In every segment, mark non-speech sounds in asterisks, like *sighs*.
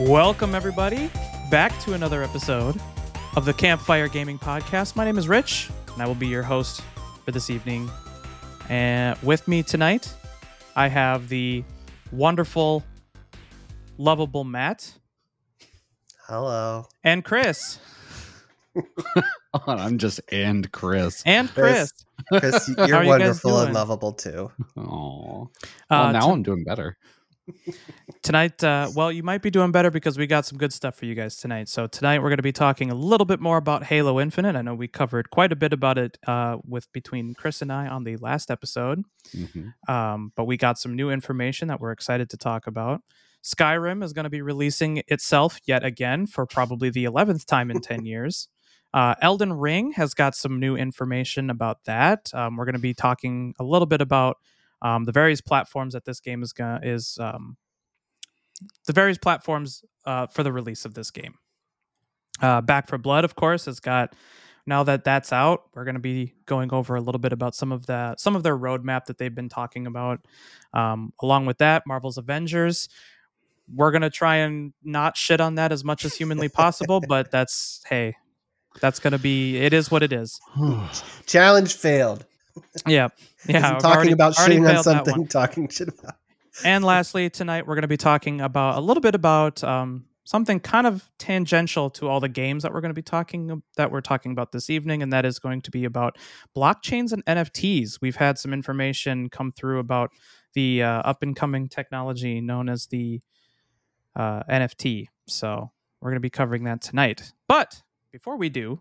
Welcome, everybody, back to another episode of the Campfire Gaming Podcast. My name is Rich, and I will be your host for this evening. And with me tonight, I have the wonderful, lovable Matt Hello. and Chris. I'm just and Chris. And Chris. Chris, *laughs* How you're are you guys wonderful doing? and lovable too. Oh, Uh, now t- I'm doing better. Tonight, uh, well, you might be doing better because we got some good stuff for you guys tonight. So tonight, we're going to be talking a little bit more about Halo Infinite. I know we covered quite a bit about it uh, with between Chris and I on the last episode. Mhm. um, but we got some new information that we're excited to talk about. Skyrim is going to be releasing itself yet again for probably the 11th time in 10 *laughs* years. Uh, Elden Ring has got some new information about that. Um, we're going to be talking a little bit about um, the various platforms that this game is going is um, the various platforms uh, for the release of this game. Uh, Back 4 Blood, of course, has got now that that's out, we're going to be going over a little bit about some of the some of their roadmap that they've been talking about. Um, along with that, Marvel's Avengers. We're going to try and not shit on that as much as humanly *laughs* possible, but that's hey, that's going to be it is what it is. *sighs* Challenge failed. Yeah, *laughs* yeah. Talking already- about shitting on failed that one. something, *laughs* talking shit about. *laughs* And lastly, tonight we're going to be talking about a little bit about um, something kind of tangential to all the games that we're going to be talking that we're talking about this evening, and that is going to be about blockchains and NFTs. We've had some information come through about the uh, up and coming technology known as the uh, NFT. So we're going to be covering that tonight. But before we do,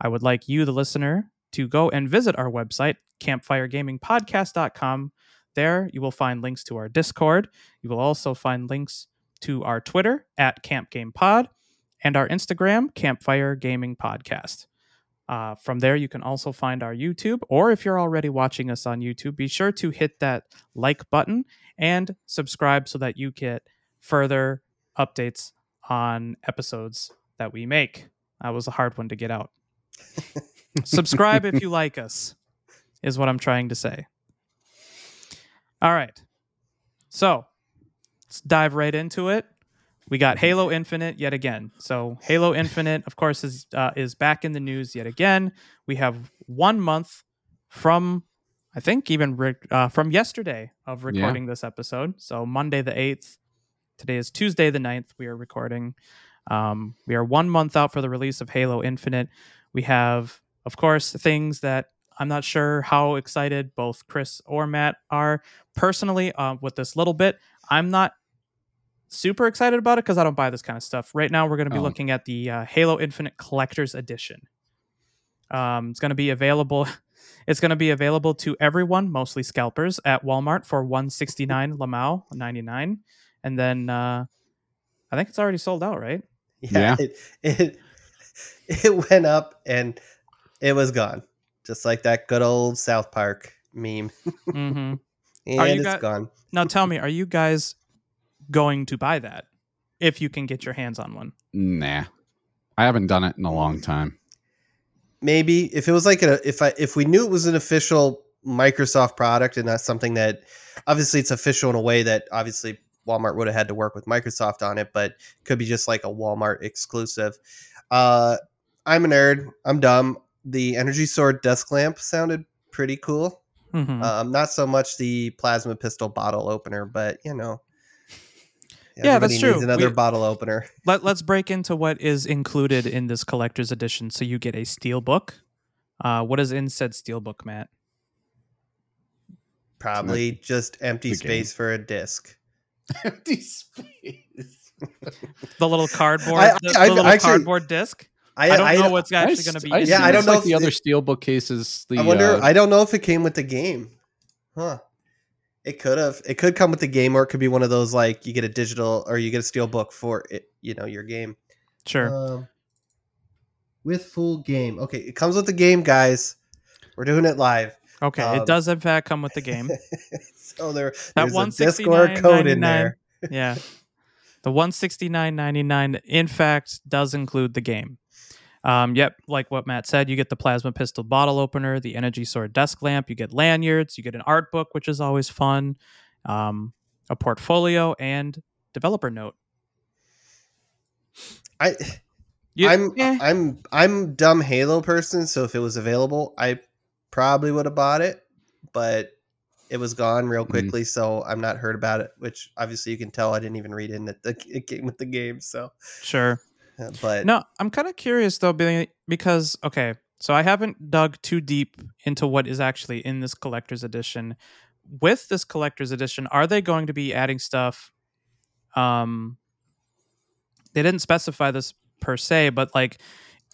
I would like you, the listener, to go and visit our website, campfiregamingpodcast.com. There, you will find links to our Discord. You will also find links to our Twitter at Camp Game Pod and our Instagram, Campfire Gaming Podcast. Uh, from there, you can also find our YouTube, or if you're already watching us on YouTube, be sure to hit that like button and subscribe so that you get further updates on episodes that we make. That was a hard one to get out. *laughs* subscribe if you *laughs* like us, is what I'm trying to say. All right. So let's dive right into it. We got Halo Infinite yet again. So Halo Infinite, of course, is uh, is back in the news yet again. We have one month from, I think, even re- uh, from yesterday of recording this episode. So Monday the eighth. Today is Tuesday the 9th. We are recording. Um, we are one month out for the release of Halo Infinite. We have, of course, things that I'm not sure how excited both Chris or Matt are personally uh, with this little bit. I'm not super excited about it because I don't buy this kind of stuff. Right now, we're going to be Oh. looking at the uh, Halo Infinite Collector's Edition. Um, it's going to be available. *laughs* It's going to be available to everyone, mostly scalpers, at Walmart for 169 *laughs* Lamau 99, and then uh, I think it's already sold out, right? Yeah, Yeah. It, it *laughs* it went up and it was gone, just like that good old South Park meme, *laughs* hmm and Are you it's got- gone. Now, tell me, are you guys going to buy that if you can get your hands on one? Nah, I haven't done it in a long time. Maybe if it was like a if I if we knew it was an official Microsoft product and that's something that obviously it's official in a way that obviously Walmart would have had to work with Microsoft on it, but could be just like a Walmart exclusive. Uh, I'm a nerd. I'm dumb. The Energy Sword desk lamp sounded pretty cool. Mhm. Um, not so much the plasma pistol bottle opener, but you know, Yeah, that's true. Needs another We- bottle opener. Let, let's break into what is included in this collector's edition. So you get a steel book. Uh, what is in said steel book, Matt? Probably just empty the game. space for a disc. *laughs* Empty space. The little *laughs* cardboard, I- the, I- the little actually- cardboard disc. I, don't know what's actually going to be. I Yeah, I don't it's know Like if the other it- steelbook cases. The I wonder. uh, I don't know if it came with the game. Huh. It could have. It could come with the game, or it could be one of those like you get a digital or you get a steel book for it. You know your game. Sure. Um, with full game. Okay, it comes with the game, guys. We're doing it live. Okay, Um, it does in fact come with the game. *laughs* so there, That there's a Discord code in there. yeah. The 169.99 in fact does include the game. Um, yep, like what Matt said, you get the plasma pistol bottle opener, the energy sword desk lamp, you get lanyards, you get an art book, which is always fun, um, a portfolio, and developer note. I You- I'm eh, I'm I'm dumb Halo person, so if it was available, I probably would have bought it, but it was gone real Mhm. quickly, so I'm not heard about it. Which obviously you can tell I didn't even read in that the it came with the game. So, sure. *laughs* but No, I'm kind of curious though, because okay, so I haven't dug too deep into what is actually in this collector's edition. With this collector's edition, are they going to be adding stuff? Um, they didn't specify this per se, but like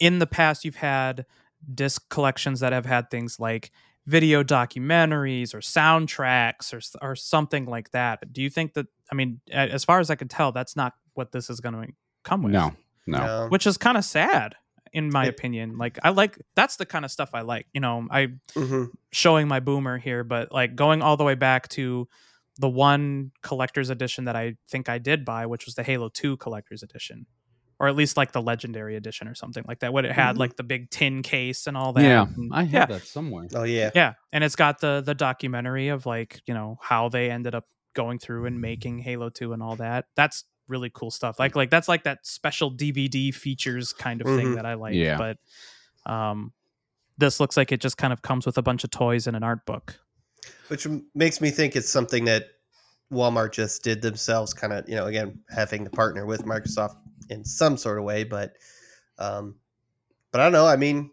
in the past, you've had disc collections that have had things like video documentaries or soundtracks or or something like that. Do you think that? I mean, as far as I can tell, that's not what this is going to come with No, no. no. which is kind of sad in my It- opinion like i like that's the kind of stuff i like you know i Mhm. showing my boomer here but like going all the way back to the one collector's edition that i think i did buy which was the halo 2 collector's edition or at least like the legendary edition or something like that what it had Mhm. like the big tin case and all that Yeah, and- I have yeah that somewhere. Oh yeah. yeah and it's got the the documentary of like you know how they ended up going through and making halo 2 and all that that's really cool stuff like like that's like that special dvd features kind of thing Mhm. that i like Yeah. but um this looks like it just kind of comes with a bunch of toys and an art book Which makes me think it's something that Walmart just did themselves, kind of, you know, again, having to partner with Microsoft in some sort of way. But, um, but I don't know. I mean,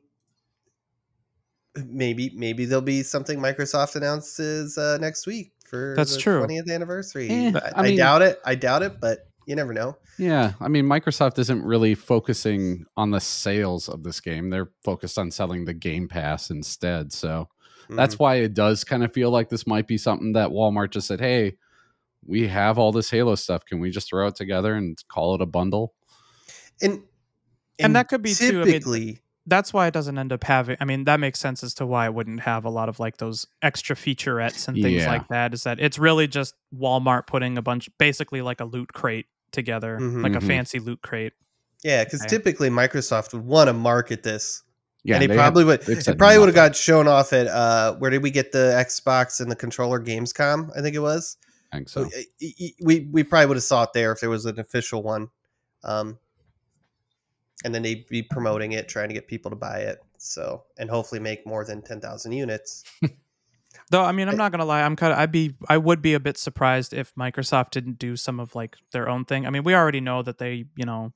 maybe maybe there'll be something Microsoft announces uh, next week for That's the true. 20th anniversary. Eh, I, I I doubt it. I doubt it, but you never know. Yeah, I mean, Microsoft isn't really focusing on the sales of this game. They're focused on selling the Game Pass instead. So that's Mhm. why it does kind of feel like this might be something that Walmart just said, "Hey, we have all this Halo stuff. Can we just throw it together and call it a bundle?" and And that could be too, I mean, typically. That's why it doesn't end up having i mean that makes sense as to why it wouldn't have a lot of like those extra featurettes and things Yeah. like that is that it's really just walmart putting a bunch basically like a loot crate together Mhm. like a Mhm. fancy loot crate yeah, because Okay. typically Microsoft would want to market this Yeah, and they, they have- probably would. they've It probably would have got shown off at uh, where did we get the Xbox and the controller Gamescom? I think it was. I think So so. y- y- y- we we probably would have saw it there if there was an official one. Um, and then they'd be promoting it, trying to get people to buy it. So and hopefully make more than ten thousand units. *laughs* though i mean i'm I- not gonna lie i'm kind of i'd be i would be a bit surprised if microsoft didn't do some of like their own thing i mean we already know that they you know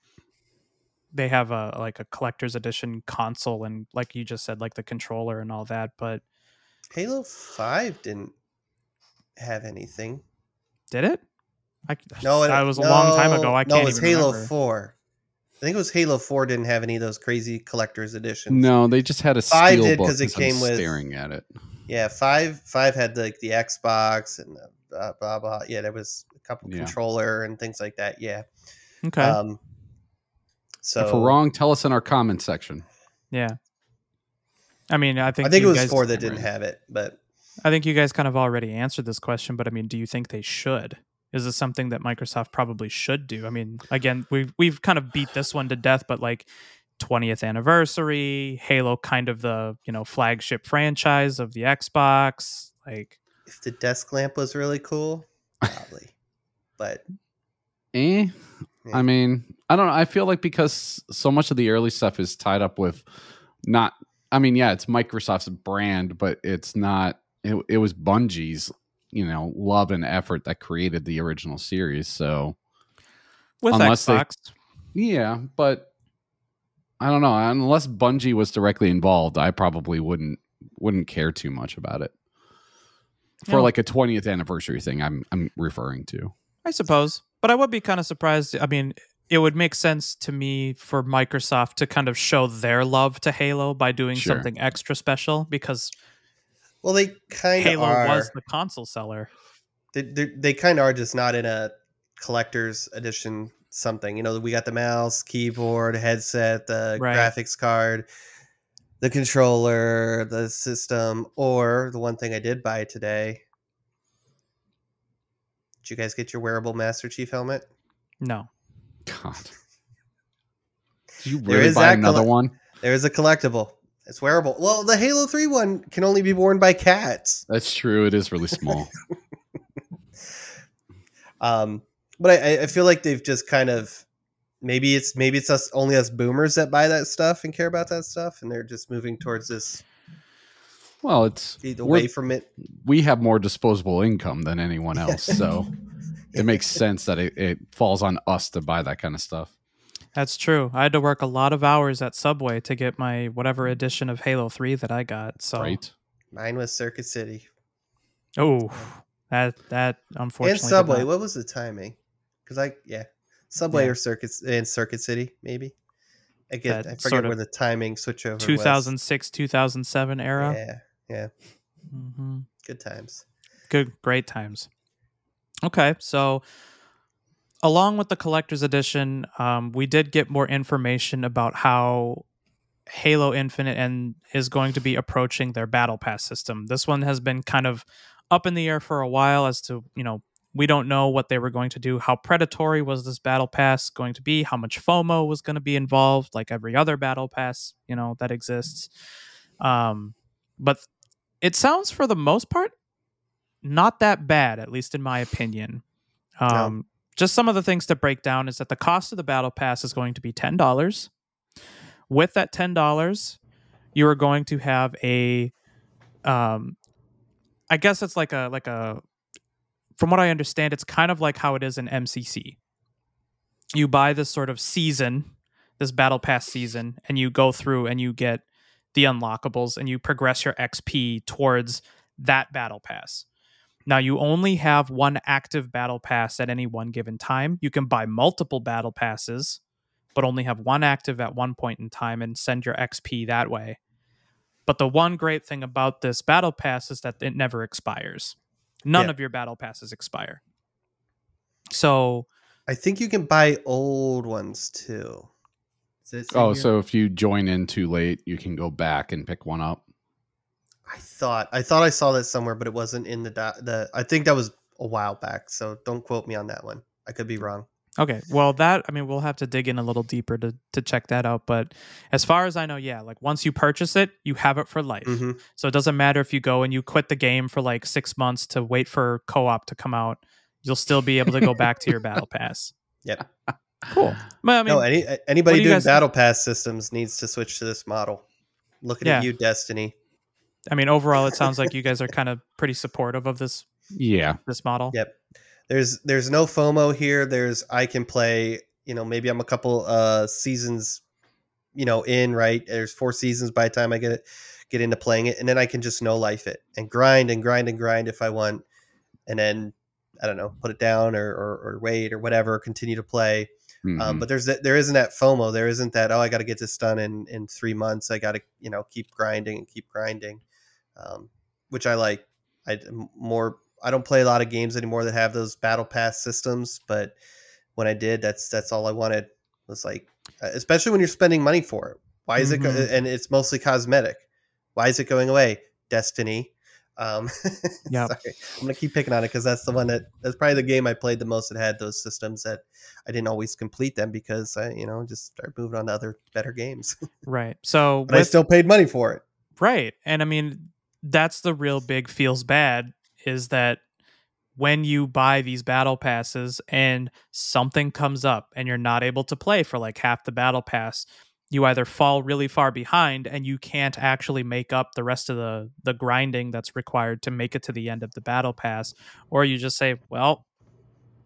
they have a like a collector's edition console and like you just said like the controller and all that but Halo Five didn't have anything. did it I, No, it, that was a long time ago i no, can't it was even Halo remember. Four. I think it was Halo Four didn't have any of those crazy collector's editions. No, they just had a Five steel did book 'cause it 'cause I'm came with- staring at it. Yeah, five five had like the Xbox and the blah blah blah. Yeah, there was a couple Yeah. controller and things like that. Yeah. okay Um. So if we're wrong, tell us in our comment section. Yeah. I mean, I think I think it you was four that didn't Right. have it, but I think you guys kind of already answered this question, but I mean, do you think they should? Is this something that Microsoft probably should do? I mean, again, we've we've kind of beat this one to death, but like 20th anniversary, Halo kind of the, you know, flagship franchise of the Xbox, like if the desk lamp was really cool, probably. *laughs* but Eh? Yeah. I mean, I don't know. I feel like because so much of the early stuff is tied up with not I mean, yeah, it's Microsoft's brand, but it's not it, it was Bungie's, you know, love and effort that created the original series. So, with Unless they- yeah, but I don't know, unless Bungie was directly involved, I probably wouldn't wouldn't care too much about it. For Yeah. like a 20th anniversary thing I'm I'm referring to. I suppose. But I would be kind of surprised. I mean, it would make sense to me for Microsoft to kind of show their love to Halo by doing Sure. something extra special because well, they kind of Halo are. was the console seller. they they, they kind of are just not in a collector's edition something. You know, we got the mouse, keyboard, headset, the Right. graphics card, the controller, the system, or the one thing I did buy today. Did you guys get your wearable Master Chief helmet? No. God. *laughs* Did you really is buy another colle- one? There is a collectible. It's wearable. Well, the Halo 3 one can only be worn by cats. That's true. It is really small. *laughs* Um, but I, I feel like they've just kind of maybe it's maybe it's us only us boomers that buy that stuff and care about that stuff, and they're just moving towards this well, it's away from it. we have more disposable income than anyone else, so *laughs* it makes sense that it, it falls on us to buy that kind of stuff. That's true. I had to work a lot of hours at Subway to get my whatever edition of Halo 3 that I got. So Right? Mine was Circuit City Oh, that that unfortunately and Subway. What was the timing? Because I yeah, Subway Yeah. or Circuit and Circuit City maybe. I get That I sort forget of where the timing switchover. was. 2006 2007 era. Yeah, yeah, Mm-hmm. good times. Good, great times. Okay, so along with the collector's edition, um, we did get more information about how Halo Infinite and is going to be approaching their battle pass system. This one has been kind of up in the air for a while as to you know we don't know what they were going to do. How predatory was this battle pass going to be? How much FOMO was going to be involved? Like every other battle pass, you know that exists. Um, but it sounds for the most part not that bad, at least in my opinion. Um, Just some of the things to break down is that the cost of the battle pass is going to be ten dollars. With that ten dollars, you are going to have a, um, I guess it's like a like a, from what I understand, it's kind of like how it is in MCC. You buy this sort of season, this battle pass season, and you go through and you get the unlockables and you progress your XP towards that battle pass. Now you only have one active battle pass at any one given time. You can buy multiple battle passes, but only have one active at one point in time and send your XP that way. But the one great thing about this battle pass is that it never expires. None Yeah. of your battle passes expire. So I think you can buy old ones too. Does it say Oh, here? so if you join in too late, you can go back and pick one up. I thought I thought I saw that somewhere, but it wasn't in the do- the. I think that was a while back, so don't quote me on that one. I could be wrong. Okay, well that I mean we'll have to dig in a little deeper to to check that out, but as far as I know, yeah, like once you purchase it, you have it for life. Mhm. So it doesn't matter if you go and you quit the game for like 6 months to wait for co-op to come out, you'll still be able to go back to your battle pass. *laughs* Yep. Cool. Well, I mean, no, any anybody do doing guys battle pass systems needs to switch to this model. Looking Yeah. at you, Destiny. I mean overall it sounds like *laughs* you guys are kind of pretty supportive of this Yeah. this model. Yep. There's there's no FOMO here. There's I can play. You know, maybe I'm a couple uh seasons, you know, in right. There's four seasons by the time I get it, get into playing it, and then I can just no life it and grind and grind and grind if I want, and then I don't know, put it down or or, or wait or whatever, continue to play. Um, Mhm. but there's that there isn't that FOMO. There isn't that oh I got to get this done in in three months. I got to you know keep grinding and keep grinding, um, which I like. I more I don't play a lot of games anymore that have those battle pass systems, but when I did, that's that's all I wanted was like, uh, especially when you're spending money for it. Why is it go- Mhm. and it's mostly cosmetic? Why is it going away? Destiny. Um, *laughs* Yep. sorry, I'm gonna keep picking on it because that's the one that that's probably the game I played the most that had those systems that I didn't always complete them because I you know just started moving on to other better games. *laughs* Right. So but I still paid money for it. Right. And I mean, that's the real big feels bad is that when you buy these battle passes and something comes up and you're not able to play for like half the battle pass, you either fall really far behind and you can't actually make up the rest of the the grinding that's required to make it to the end of the battle pass or you just say, well,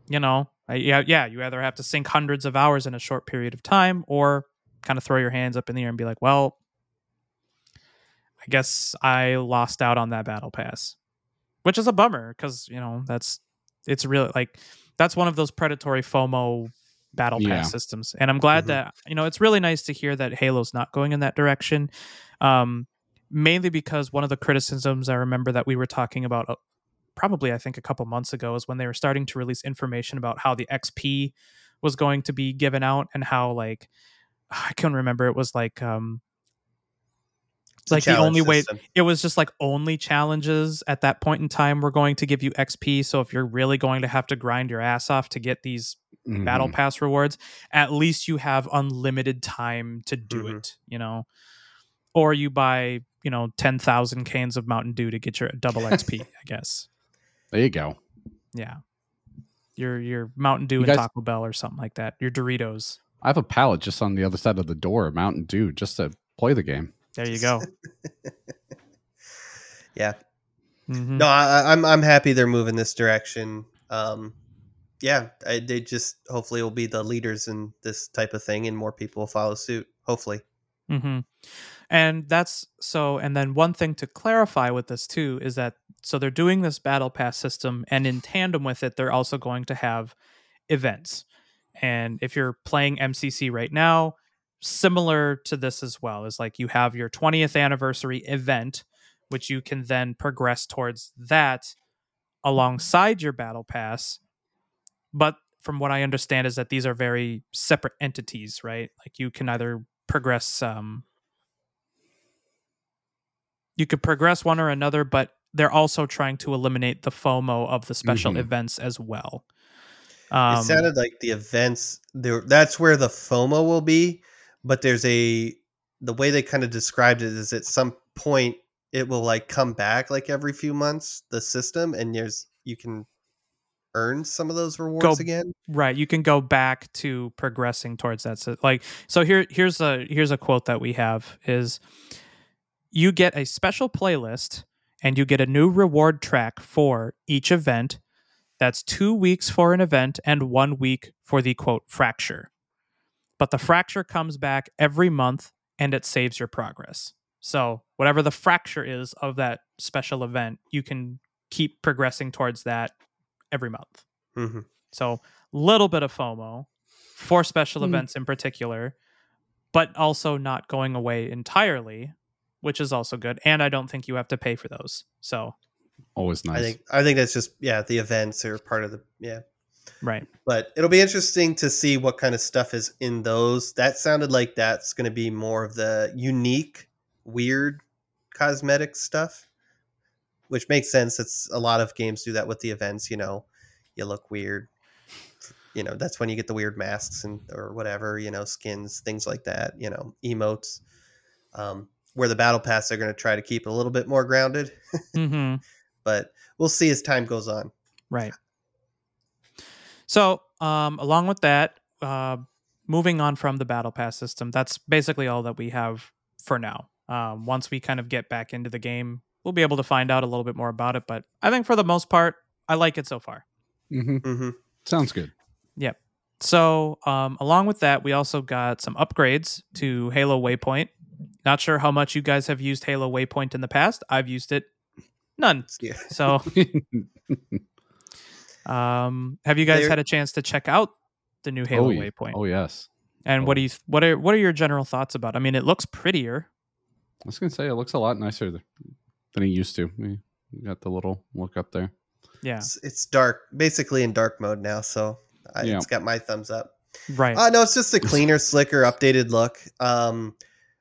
you know, I, yeah, yeah, you either have to sink hundreds of hours in a short period of time or kind of throw your hands up in the air and be like, well, I guess I lost out on that battle pass, which is a bummer because you know that's it's really like that's one of those predatory FOMO battle pass systems, and I'm glad Mhm. that you know it's really nice to hear that Halo's not going in that direction. Um, mainly because one of the criticisms I remember that we were talking about. Uh, Probably, I think a couple months ago is when they were starting to release information about how the XP was going to be given out and how like *sighs* I can't remember. It was like um It's like the only way it was just like only challenges at that point in time were going to give you XP. So if you're really going to have to grind your ass off to get these battle Mhm. pass rewards, at least you have unlimited time to do Mhm. it, you know. Or you buy, you know, 10,000 cans of Mountain Dew to get your double XP, *laughs* I guess. There you go. Yeah. Your your Mountain Dew You and guys- Taco Bell or something like that. Your Doritos. I have a pallet just on the other side of the door, Mountain Dew, just to play the game. There you go. *laughs* Yeah. Mhm. No, I, I- I'm I'm happy they're moving this direction. Um, yeah, I, they just hopefully will be the leaders in this type of thing, and more people will follow suit. Hopefully. hmm And that's so. And then one thing to clarify with this too is that so they're doing this battle pass system, and in tandem with it, they're also going to have events. And if you're playing MCC right now, similar to this as well, is like you have your 20th anniversary event, which you can then progress towards that alongside your battle pass. But from what I understand is that these are very separate entities, right? Like you can either progress um you could progress one or another, but they're also trying to eliminate the FOMO of the special Mhm. events as well. Um, it sounded like the events there. That's where the FOMO will be, but there's a the way they kind of described it is at some point it will like come back like every few months the system, and there's you can earn some of those rewards again. right you can go back to progressing towards that so like so here here's a here's a quote that we have is you get a special playlist and you get a new reward track for each event that's two weeks for an event and one week for the quote fracture but the fracture comes back every month and it saves your progress so whatever the fracture is of that special event you can keep progressing towards that every month hmm so little bit of FOMO for special Mm. events in particular, but also not going away entirely, which is also good. And I don't think you have to pay for those. So Always nice. I think I think that's just yeah the events are part of the yeah. Right. But it'll be interesting to see what kind of stuff is in those. That sounded like that's going to be more of the unique, weird cosmetic stuff, which makes sense. It's a lot of games do that with the events. You know, you look weird. You know, that's when you get the weird masks and or whatever. You know, skins, things like that. You know, emotes. Um, where the battle pass are going to try to keep it a little bit more grounded, *laughs* hmm but we'll see as time goes on. Right. So, um, along with that, uh, moving on from the battle pass system, that's basically all that we have for now. Um, once we kind of get back into the game, we'll be able to find out a little bit more about it. But I think for the most part, I like it so far. hmm hmm Sounds good. Yep. So, um, along with that, we also got some upgrades to Halo Waypoint. Not sure how much you guys have used Halo Waypoint in the past. I've used it none. Yeah. So, *laughs* um, have you guys There- had a chance to check out the new Halo oh. Waypoint? oh yes. and what do you what are what are your general thoughts about? I mean, it looks prettier. I was gonna say it looks a lot nicer than it used to. We we got the little look up there. Yeah, It's, it's dark, basically in dark mode now. So I, Yeah. it's got my thumbs up. right. Uh, no, it's just a cleaner, slicker, updated look. Um,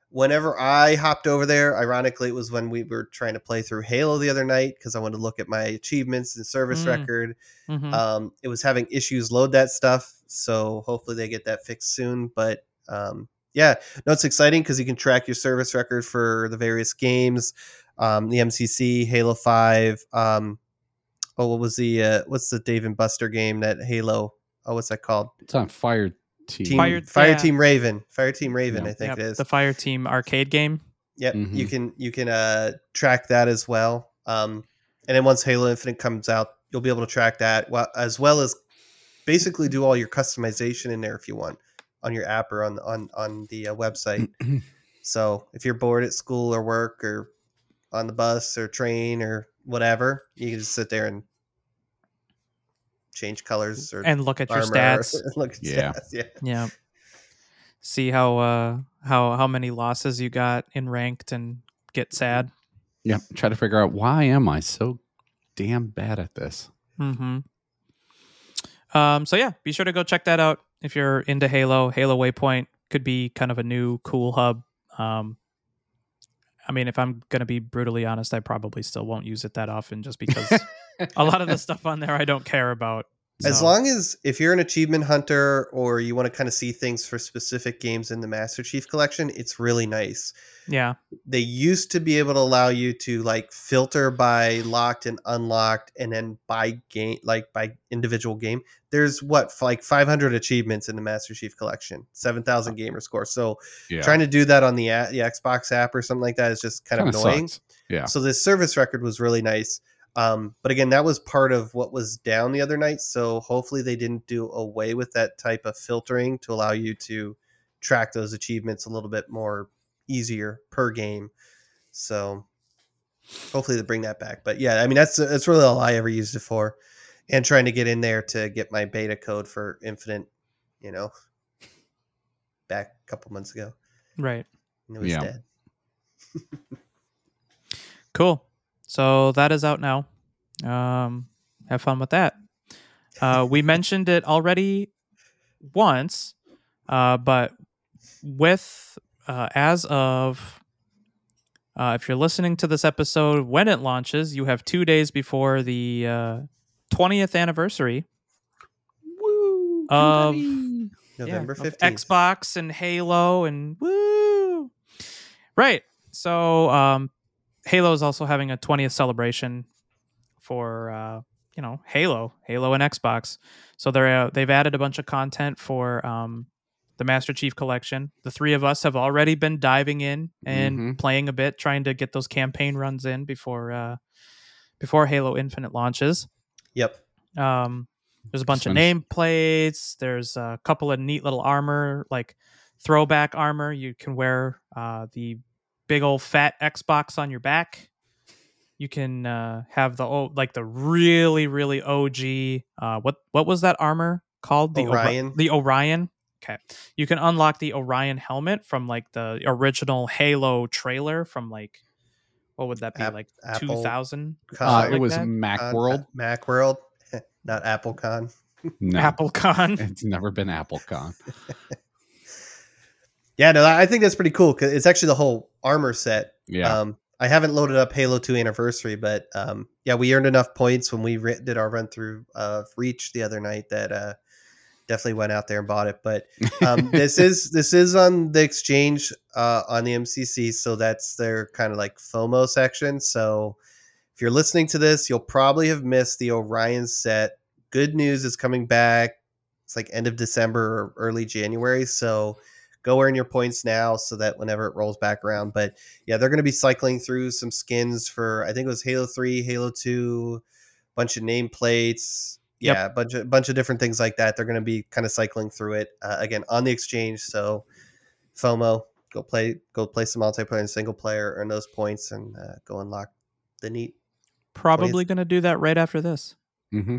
whenever I hopped over there, ironically, it was when we were trying to play through Halo the other night because I wanted to look at my achievements and service Mm. record. Mhm. Um, it was having issues load that stuff, so hopefully they get that fixed soon. But um, yeah, no, it's exciting because you can track your service record for the various games, um, the MCC, Halo Five. Um, oh, what was the uh, what's the Dave and Buster game that Halo? Oh, what's that called? It's on Fire Team. Team Fire- Fire, yeah. Team Raven. Fire Team Raven, Yeah. I think Yep, it is. the Fire Team arcade game. Yep, you Mhm. can you can uh, track that as well. Um, and then once Halo Infinite comes out, you'll be able to track that well, as well as basically do all your customization in there if you want on your app or on on on the uh, website. *clears throat* so if you're bored at school or work or on the bus or train or whatever, you can just sit there and change colors or And look at your stats. *laughs* look at Yeah. stats. Yeah. Yeah. See how uh how how many losses you got in ranked and get sad. yeah. Try to figure out why am I so damn bad at this. Mm-hmm. Um, so yeah, be sure to go check that out. if you're into Halo, Halo Waypoint could be kind of a new cool hub. Um, I mean, if I'm going to be brutally honest, I probably still won't use it that often just because *laughs* a lot of the stuff on there I don't care about. As long as if you're an achievement hunter or you want to kind of see things for specific games in the Master Chief collection, it's really nice. yeah, They used to be able to allow you to like filter by locked and unlocked and then by game like by individual game. There's what like 500 achievements in the Master Chief collection, 7,000 gamer score. So Yeah. trying to do that on the, the Xbox app or something like that is just kind of Kinda annoying. sucks. Yeah. So this service record was really nice. Um, but again, that was part of what was down the other night. So hopefully they didn't do away with that type of filtering to allow you to track those achievements a little bit more easier per game. So hopefully they bring that back. But yeah, I mean that's that's really all I ever used it for, and trying to get in there to get my beta code for Infinite, you know, back a couple months ago, right. and it was Yeah. dead. *laughs* Cool. So that is out now. Um, have fun with that. Uh, we *laughs* mentioned it already once, uh, but with uh, as of uh, if you're listening to this episode when it launches, you have two days before the uh, 20th anniversary Woo! Of- confetti. November yeah, of. Xbox and Halo and woo. Right. So um Halo is also having a 20th celebration for uh you know Halo, Halo and Xbox. So they're uh, they've added a bunch of content for um the Master Chief collection. The three of us have already been diving in and Mhm. playing a bit trying to get those campaign runs in before uh before Halo Infinite launches. Yep. Um, there's a bunch of nameplates. There's a couple of neat little armor, like throwback armor. You can wear uh, the big old fat Xbox on your back. You can uh, have the old, like the really really OG. Uh, what what was that armor called? The Ori- Orion. the Orion. Okay, you can unlock the Orion helmet from like the original Halo trailer from like what would that be App- like 2000? Con- Uh, it like was that? Mac Con- World. Mac World, not AppleCon. No, AppleCon. *laughs* It's never been AppleCon. *laughs* Yeah, no, I think that's pretty cool because it's actually the whole armor set. Yeah. Um, I haven't loaded up Halo 2 Anniversary, but um, yeah, we earned enough points when we re- did our run through of Reach the other night that uh, definitely went out there and bought it. But um, *laughs* this is this is on the exchange uh, on the MCC, so that's their kind of like FOMO section. So if you're listening to this, you'll probably have missed the Orion set. Good news is coming back. It's like end of December or early January. So go earn your points now so that whenever it rolls back around. But yeah, they're going to be cycling through some skins for I think it was Halo 3, Halo 2, bunch of nameplates. Yep. Yeah, a bunch of bunch of different things like that. They're going to be kind of cycling through it uh, again on the exchange. So FOMO, go play go play some multiplayer and single player, earn those points, and uh, go unlock the neat. Probably going to do that right after this hmm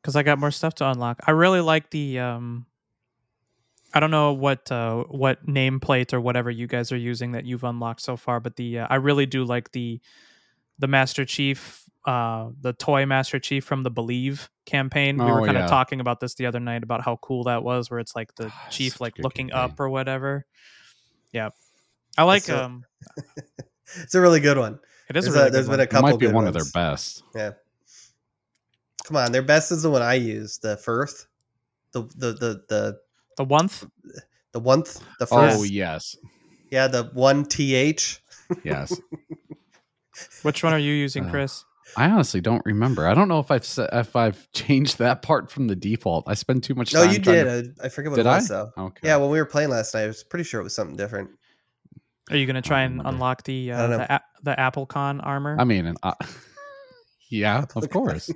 because I got more stuff to unlock. I really like the. Um, I don't know what uh, what nameplate or whatever you guys are using that you've unlocked so far, but the uh, I really do like the the Master Chief, uh, the toy Master Chief from the Believe campaign. we were Oh, kind of yeah. talking about this the other night about how cool that was, where it's like the Ah, chief like looking campaign. up or whatever. Yeah, I like. So- um, *laughs* It's a really good one. it is There's, a really a, there's good been one. a couple. Might be good one of their best. Yeah. Come on, their best is the one I use, the Firth, the the the the the one. the one the first. Oh yes, yeah, the one th. yes. *laughs* Which one are you using, Uh, Chris? I honestly don't remember. I don't know if I've se- if I've changed *laughs* that part from the default. I spend too much time. No, time. you did. to- I, I forget what Did it was I? though. Okay. Yeah, when we were playing last night, I was pretty sure it was something different. Are you going to try and remember. unlock the uh, the, a- the AppleCon armor? I mean, uh, *laughs* yeah, of course.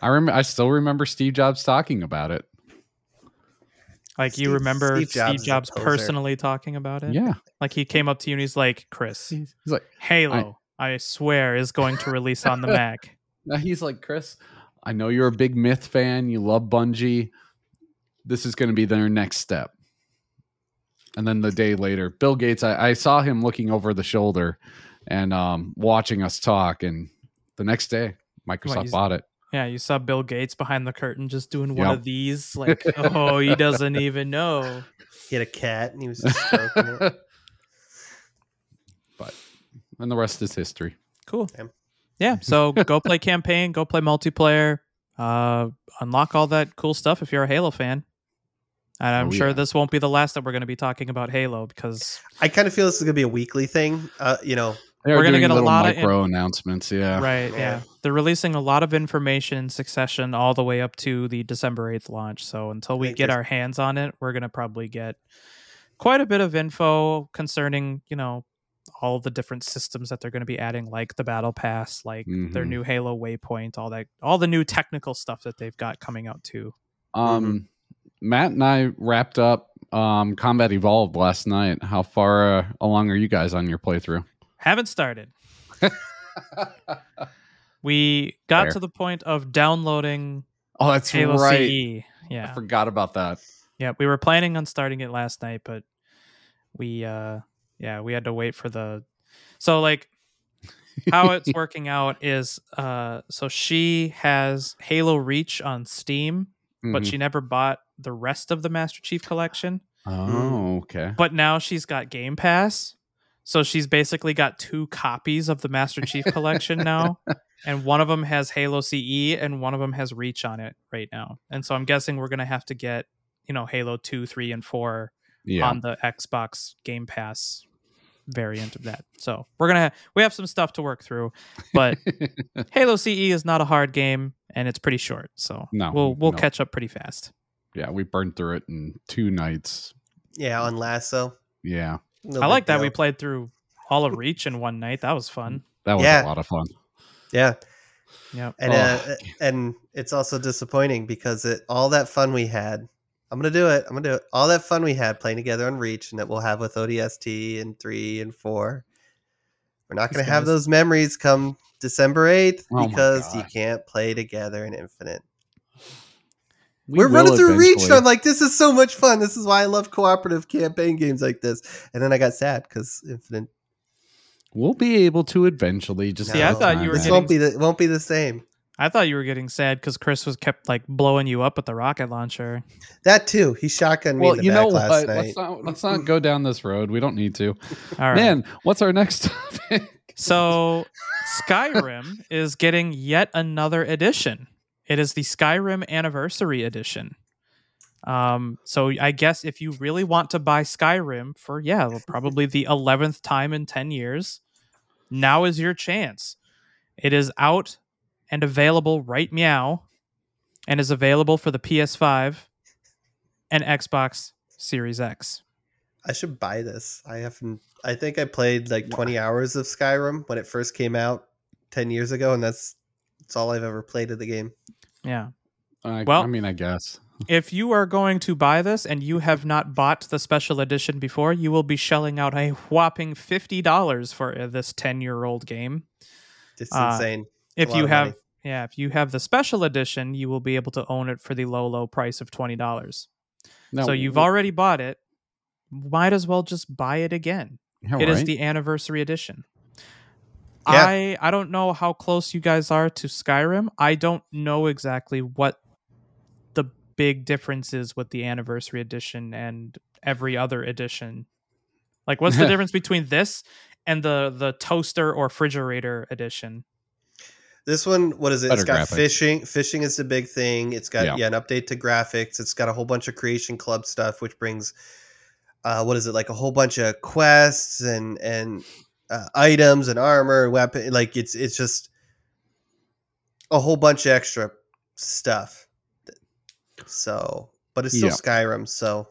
I remember. I still remember Steve Jobs talking about it. Like you remember Steve Steve Jobs Jobs, is a poser. personally talking about it? Yeah, Like he came up to you and he's like, "Chris, he's like, Halo, I, swear is going to release on the *laughs* Mac." Now he's like, Chris, I know you're a big Myth fan. You love Bungie. This is going to be their next step. And then the day later, Bill Gates, I, I saw him looking over the shoulder and um, watching us talk. And the next day, Microsoft he's- bought it. Yeah, you saw Bill Gates behind the curtain just doing one Yep. of these. Like, oh, he doesn't even know. He had a cat and he was just stroking it. *laughs* but and the rest is history. Cool. Yeah. Yeah. So go play campaign, go play multiplayer, uh, unlock all that cool stuff if you're a Halo fan. And I'm Oh, sure yeah. this won't be the last that we're going to be talking about Halo because I kind of feel this is gonna be a weekly thing. Uh, you know, They We're gonna get a little lot of micro announcements. Yeah. right, yeah. Yeah. they're releasing a lot of information in succession all the way up to the December 8th launch. So until we get our hands on it, we're going to probably get quite a bit of info concerning, you know, all the different systems that they're going to be adding like the battle pass, like their Mhm. new Halo waypoint, all that all the new technical stuff that they've got coming out too. Um, Matt and I wrapped up um, Combat Evolved last night. How far uh, along are you guys on your playthrough? Haven't started. *laughs* We got Fair. to the point of downloading oh, that's Halo right. CE. I Yeah. forgot about that. Yeah, we were planning on starting it last night, but we uh yeah, we had to wait for the So like how *laughs* it's working out is uh so she has Halo Reach on Steam, but Mhm. she never bought the rest of the Master Chief collection. Oh, okay. But now she's got Game Pass. So she's basically got two copies of the Master Chief collection now. *laughs* And one of them has Halo CE and one of them has Reach on it right now. And so I'm guessing we're going to have to get, you know, Halo 2, 3, and 4 Yeah. on the Xbox Game Pass variant of that. So we're going to, we have some stuff to work through. But *laughs* Halo CE is not a hard game and it's pretty short. So No, we'll, we'll no. catch up pretty fast. yeah, we burned through it in two nights. yeah, on LASO. Yeah. No I like that we played through all of Reach in one night. That was fun. That was Yeah. a lot of fun. Yeah, Yeah. and Oh. uh, and it's also disappointing because it all that fun we had. I'm gonna do it. I'm gonna do it. All that fun we had playing together on Reach, and that we'll have with ODST and three and four. We're not These gonna have guys. those memories come December eighth Oh because you can't play together in Infinite. We We are running through Reach, and. I'm like, this is so much fun. This is why I love cooperative campaign games like this. And then I got sad because Infinite. We'll be able to eventually. Just See, I give us thought you were This getting- won't be the won't be the same. I thought you were getting sad because Chris was kept like blowing you up with the rocket launcher. That too. He shotgunned me Well, you back know last what? night. Let's not let's not go down this road. We don't need to. *laughs* All right. Man, what's our next topic? So Skyrim is getting yet another edition. It is the Skyrim Anniversary Edition. Um, so I guess if you really want to buy Skyrim for yeah, *laughs* probably the eleventh time in ten years, now is your chance. It is out and available right meow, and is available for the PS5 and Xbox Series X. I should buy this. I haven't. I think I played like 20 hours of Skyrim when it first came out 10 years ago, and that's that's all I've ever played of the game. Yeah. I, Well- I mean, I guess. *laughs* if you are going to buy this and you have not bought the special edition before, you will be shelling out a whopping fifty dollars for uh, this ten-year-old game. It's Uh, insane. If you have, money. yeah, if you have the special edition, you will be able to own it for the low, low price of twenty dollars. No, so you've w- already bought it. Might as well just buy it again. yeah, It is right? the anniversary edition. Yeah. I I don't know how close you guys are to Skyrim. I don't know exactly what the big difference is with the anniversary edition and every other edition. Like what's the *laughs* difference between this and the the toaster or refrigerator edition? This one, what is it? Better it's got graphics. fishing. Fishing is the big thing. It's got Yeah. yeah. an update to graphics. It's got a whole bunch of creation club stuff, which brings, uh, what is it like a whole bunch of quests and and uh, items and armor and weapon. Like it's it's just a whole bunch of extra stuff. So, but it's still Yeah. Skyrim. So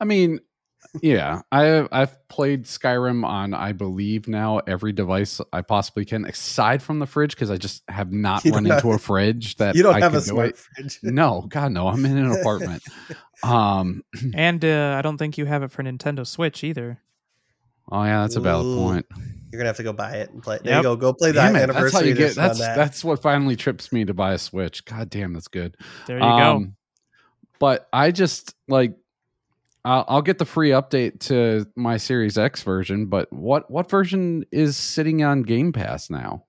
I mean, yeah, I I've played Skyrim on I believe now every device I possibly can, aside from the fridge, because I just have not You don't run into a fridge that you don't I have a could smart it. fridge. *laughs* No, God, no. I'm in an apartment. *laughs* Um. *clears throat* And uh, I don't think you have it for Nintendo Switch either. Oh yeah, that's a valid Ooh, point. You're gonna have to go buy it and play. There Yep. you go. Go play Damn that it, that's how you get. That's that. that's what finally trips me to buy a Switch. God damn, that's good. There you go. Um, But I just like I'll, I'll get the free update to my Series X version. But what what version is sitting on Game Pass now?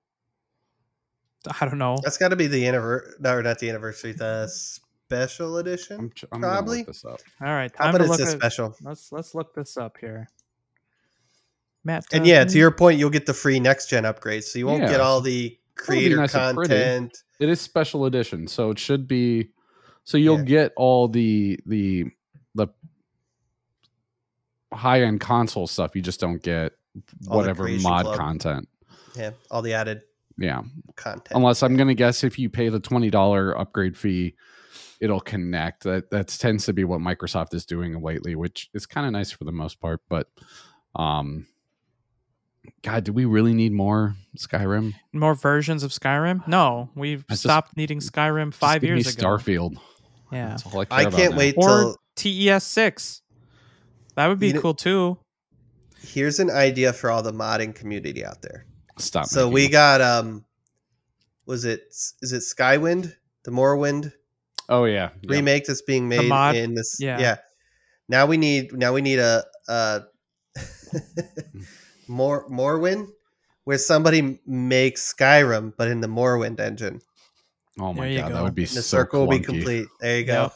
I don't know. That's got to be the anniversary. No, not the anniversary. The special edition. I'm, tr- I'm gonna Probably. look this up. All right, How about to it's look a at, special? let's let's look this up here. Matt, And yeah, to your point, you'll get the free next gen upgrades, so you won't Yeah. get all the creator nice content. It is special edition, so it should be. So you'll Yeah. get all the the the high end console stuff. You just don't get All whatever mod Club. content. Yeah, all the added Yeah, content. unless I'm gonna guess if you pay the twenty dollar upgrade fee, it'll connect. That that tends to be what Microsoft is doing lately, which is kind of nice for the most part. But, um, God, do we really need more Skyrim? more versions of Skyrim? No, we've I just- stopped needing Skyrim five give years me ago. Starfield. Yeah, That's all I, care I can't now. wait or till TES six. That would be You know- cool too. here's an idea for all the modding community out there. Stop. So we them. got um, was it is it Skywind, the Morrowind Oh yeah, yeah. remake that's being made mod? in this? Yeah. yeah. Now we need now we need a uh, *laughs* more Morrowind where somebody makes Skyrim but in the Morrowind engine. Oh my god, go. that would be And the so circle will be complete. There you go.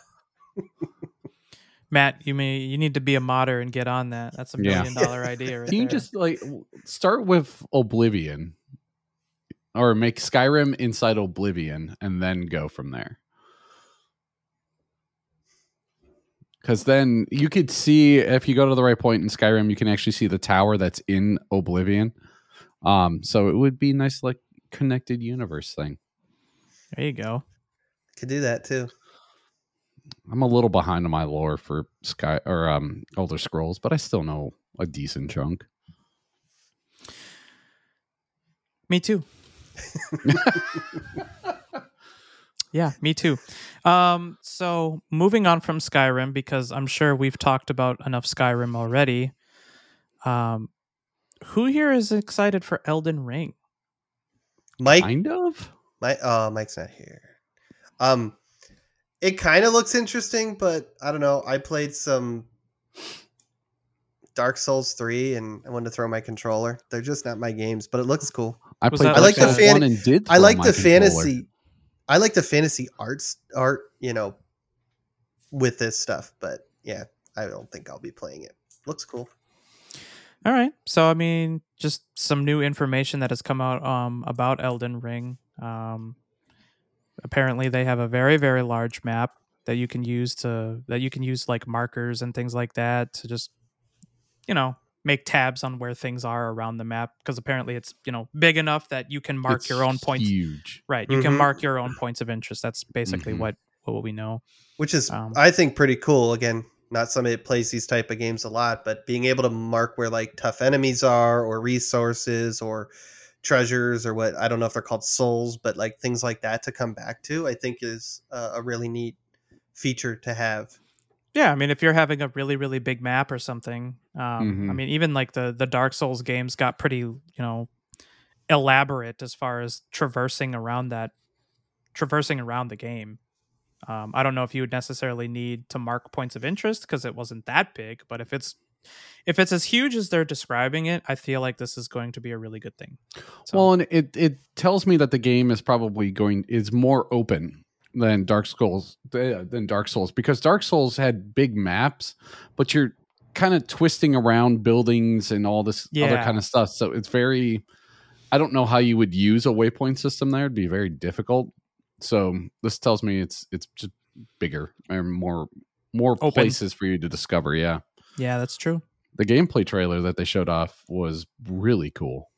Yep. Matt, you may you need to be a modder and get on that. That's a Yeah. million dollar *laughs* idea right Can you there. just like start with Oblivion, or make Skyrim inside Oblivion, and then go from there? Because then you could see if you go to the right point in Skyrim, you can actually see the tower that's in Oblivion. Um, so it would be nice, like connected universe thing. there you go. Could do that too. I'm a little behind on my lore for Sky or um Elder Scrolls, but I still know a decent chunk. Me too. *laughs* *laughs* yeah, me too. Um, so moving on from Skyrim because I'm sure we've talked about enough Skyrim already. Um, who here is excited for Elden Ring? Mike Kind of. My oh, Mike's not here. Um, it kind of looks interesting, but I don't know. I played some Dark Souls three, and I wanted to throw my controller. They're just not my games, but it looks cool. I played that Dark like Souls a- one and did. I like the controller. fantasy. I like the fantasy arts art, you know, with this stuff. But yeah, I don't think I'll be playing it. Looks cool. All right. So I mean, just some new information that has come out um, about Elden Ring. Um, apparently, they have a very very large map that you can use to that you can use like markers and things like that to just you know make tabs on where things are around the map because apparently it's you know big enough that you can mark It's your own points. Huge. Right. You can Mhm. mark your own points of interest. That's basically Mhm. what what we know. which is Um, I think pretty cool. Again, not somebody that plays these type of games a lot, but being able to mark where like tough enemies are, or resources, or treasures, or what I don't know if they're called souls, but like things like that to come back to, I think is a, a really neat feature to have. Yeah, I mean, if you're having a really, really big map or something, um, I Mhm. mean, even like the the Dark Souls games got pretty, you know, elaborate as far as traversing around that, traversing around the game. Um, I don't know if you would necessarily need to mark points of interest because it wasn't that big, but if it's if it's as huge as they're describing it, I feel like this is going to be a really good thing. So, Well, and it it tells me that the game is probably going is more open than Dark Souls uh, than Dark Souls because Dark Souls had big maps, but you're kind of twisting around buildings and all this other kind of stuff. So it's very I don't know how you would use a waypoint system there. It'd be very difficult. So this tells me it's it's just bigger and more more Open. places for you to discover. Yeah. yeah, that's true. The gameplay trailer that they showed off was really cool.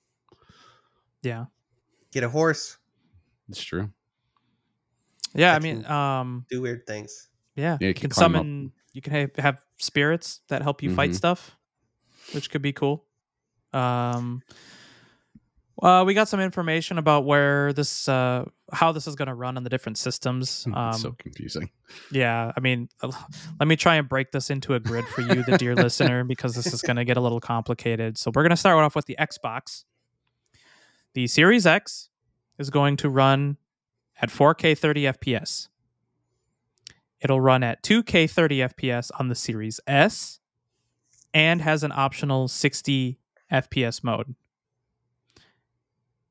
Yeah, Get a horse, It's true. Yeah. I I mean, um, do weird things. Yeah, Yeah, you you can can summon. You can have, have spirits that help you fight Mhm. stuff, which could be cool. Um, uh, we got some information about where this, uh, how this is going to run on the different systems. *laughs* Um, so confusing. yeah, I mean, let me try and break this into a grid for you, the dear *laughs* listener, because this is going to get a little complicated. So we're going to start off with the Xbox. The Series X is going to run at 4K 30 FPS. It'll run at 2K 30 FPS on the Series S and has an optional 60 FPS mode.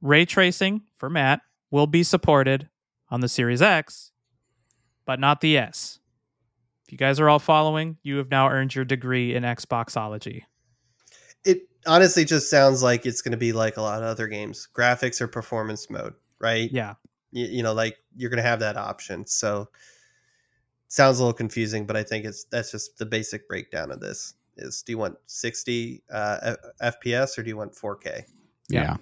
Ray tracing for Matt will be supported on the Series X, but not the S. If you guys are all following, you have now earned your degree in Xboxology. It honestly just sounds like it's going to be like a lot of other games, graphics or performance mode, right? Yeah. You, you know, like you're going to have that option. So sounds a little confusing, but I think it's that's just the basic breakdown of this. Is do you want 60 uh, F- FPS or do you want 4K? Yeah.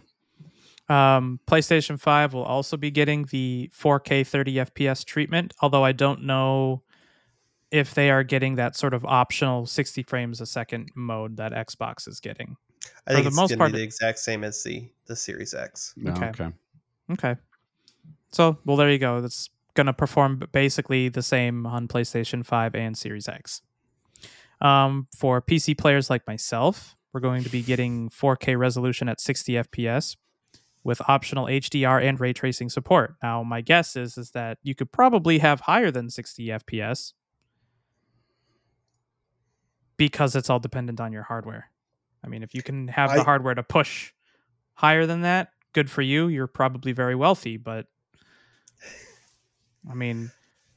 Um, PlayStation 5 will also be getting the 4K 30 FPS treatment, although I don't know if they are getting that sort of optional 60 frames a second mode that Xbox is getting. I For think the it's most going to part- be the exact same as the the Series X. No, Okay. okay. Okay. So, well, there you go. That's going to perform basically the same on PlayStation 5 and Series X. Um, for PC players like myself, we're going to be getting 4K resolution at 60 FPS with optional HDR and ray tracing support. Now, my guess is is that you could probably have higher than 60 FPS because it's all dependent on your hardware. I mean, if you can have the hardware to push higher than that, good for you. You're probably very wealthy, but I mean,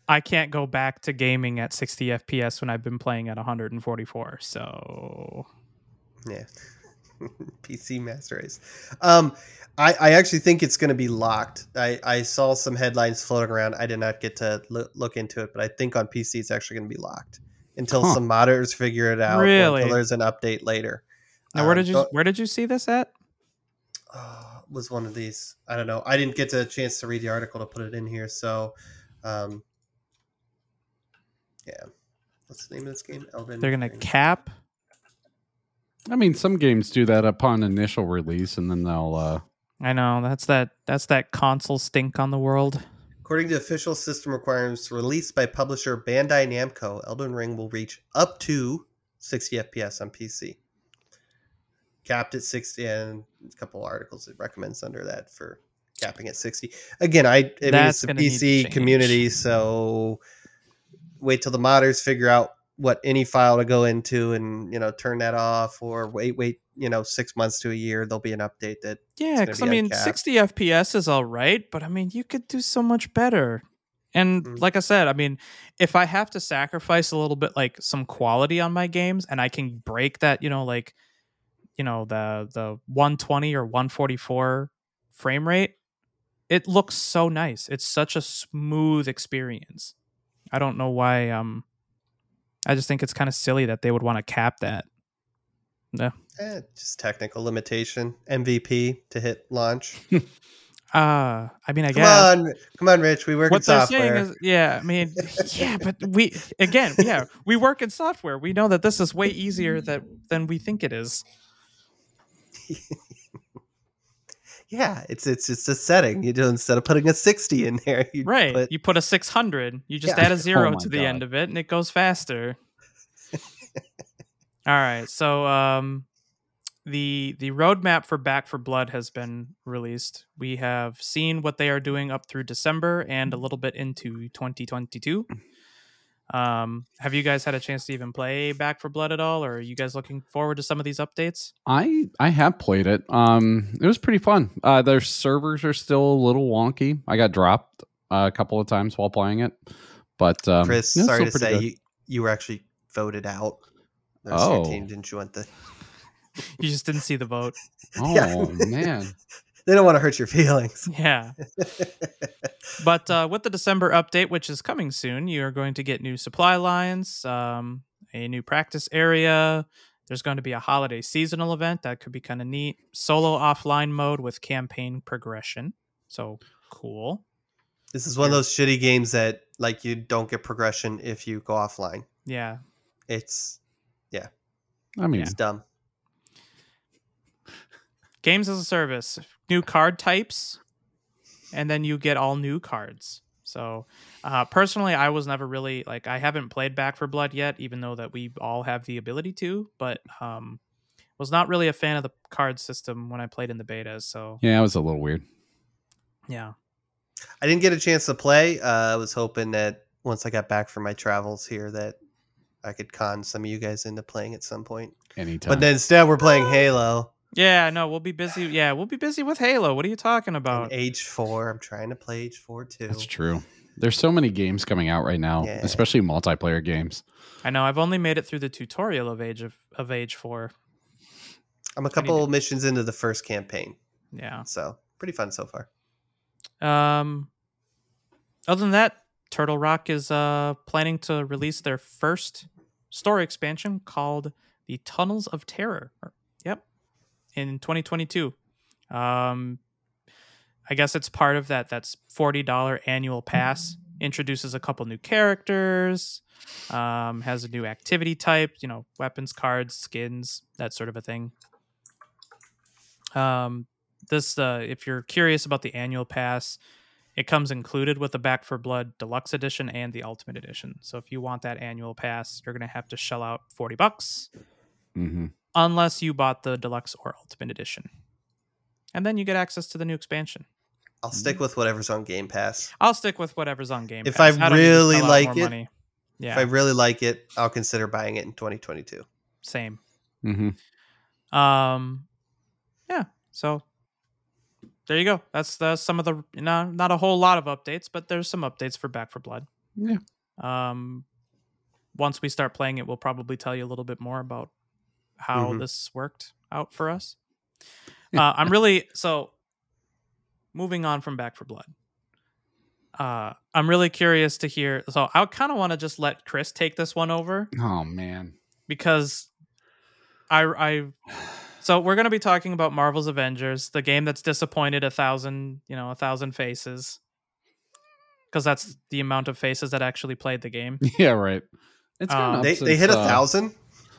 I can't go back to gaming at 60 FPS when I've been playing at 144. So, Yeah. *laughs* PC Master Race. Um, I, I actually think it's going to be locked. I, I saw some headlines floating around. I did not get to loo- look into it, but I think on PC it's actually going to be locked until Huh. some modders figure it out. Really? Until there's an update later. now where Um, did you don't- where did you see this at? uh, was one of these. I don't know. I didn't get a chance to read the article to put it in here. So, um, yeah. What's the name of this game? Elden. They're going to Ring. cap I mean, some games do that upon initial release, and then they'll. uh I know, that's that that's that console stink on the world. According to official system requirements released by publisher Bandai Namco, Elden Ring will reach up to 60 FPS on PC. Capped at 60, and a couple articles it recommends under that for capping at 60. Again, I, I mean, it's a gonna need to PC community, so wait till the modders figure out what any file to go into and you know turn that off or wait wait you know six months to a year there'll be an update that Yeah, because be I mean, uncapped. 60 FPS is all right, but I mean, you could do so much better. And Mm. like I said, I mean, if I have to sacrifice a little bit, like some quality on my games, and I can break that, you know, like, you know, the the 120 or 144 frame rate, it looks so nice. It's such a smooth experience. I don't know why. Um, I just think it's kind of silly that they would want to cap that. eh, just technical limitation mvp to hit launch *laughs* Uh, I mean, I come guess. on come on rich we work in what they're software saying is yeah i mean *laughs* yeah but we again yeah we work in software we know that this is way easier that than we think it is *laughs* yeah it's it's just a setting you do instead of putting a 60 in there you right put- you put a 600 you just Yeah. add a *laughs* zero Oh to the God. end of it and it goes faster *laughs* all right so um the the roadmap for Back 4 Blood has been released we have seen what they are doing up through december and a little bit into 2022 um have you guys had a chance to even play Back 4 Blood at all or are you guys looking forward to some of these updates I I have played it. Um, it was pretty fun. Uh, their servers are still a little wonky. I got dropped uh, a couple of times while playing it, but um, chris yeah, sorry still to say good. you, you were actually voted out the rest your Oh. team didn't you want the *laughs* you just didn't see the vote *laughs* Oh man, they don't want to hurt your feelings *laughs* yeah But uh, with the December update, which is coming soon, you are going to get new supply lines, um, a new practice area. There's going to be a holiday seasonal event that could be kind of neat. Solo offline mode with campaign progression. So cool. this is one of those shitty games that like you don't get progression if you go offline Yeah. it's yeah. I mean, it's dumb Games as a service, new card types, and then you get all new cards. So, uh, personally, I was never really like I haven't played Back 4 Blood yet, even though that we all have the ability to. But um, was not really a fan of the card system when I played in the betas. So yeah, it was a little weird. yeah, I didn't get a chance to play. Uh, I was hoping that once I got back from my travels here, that I could con some of you guys into playing at some point. Anytime. But then instead, we're playing Halo. Yeah, no, we'll be busy. Yeah, we'll be busy with Halo. What are you talking And about? Age four. I'm trying to play Age four too. That's true. There's so many games coming out right now, Yeah. especially multiplayer games. I know. I've only made it through the tutorial of Age of, of Age Four. I'm a need couple missions into the first campaign, Yeah. so pretty fun so far. Um. Other than that, Turtle Rock is uh planning to release their first story expansion called the Tunnels of Terror. Or- Yep, in 2022. Um, I guess it's part of that. That's forty dollar annual pass. Introduces a couple new characters. Um, has a new activity type. You know, weapons, cards, skins, that sort of a thing. Um, this uh, if you're curious about the annual pass, it comes included with the Back 4 Blood Deluxe Edition and the Ultimate Edition. So if you want that annual pass, you're gonna have to shell out forty bucks hmm unless you bought the deluxe or ultimate edition. And then you get access to the new expansion. I'll stick with whatever's on Game Pass. I'll stick with whatever's on Game If Pass. I don't need to really like it- money. If I really like it, I'll consider buying it in 2022. same. hmm Um, yeah. So there you go. That's the some of the no, not a whole lot of updates, but there's some updates for Back 4 Blood. Yeah. Um, once we start playing it, we'll probably tell you a little bit more about how Mhm. this worked out for us. Uh, I'm really so moving on from Back 4 Blood. Uh, I'm really curious to hear. So I kind of want to just let Chris take this one over Oh man. because I I so we're gonna be talking about Marvel's Avengers, the game that's disappointed a thousand you know a thousand faces, because that's the amount of faces that actually played the game. *laughs* Yeah, right. It's Um, They, they hit a uh, thousand.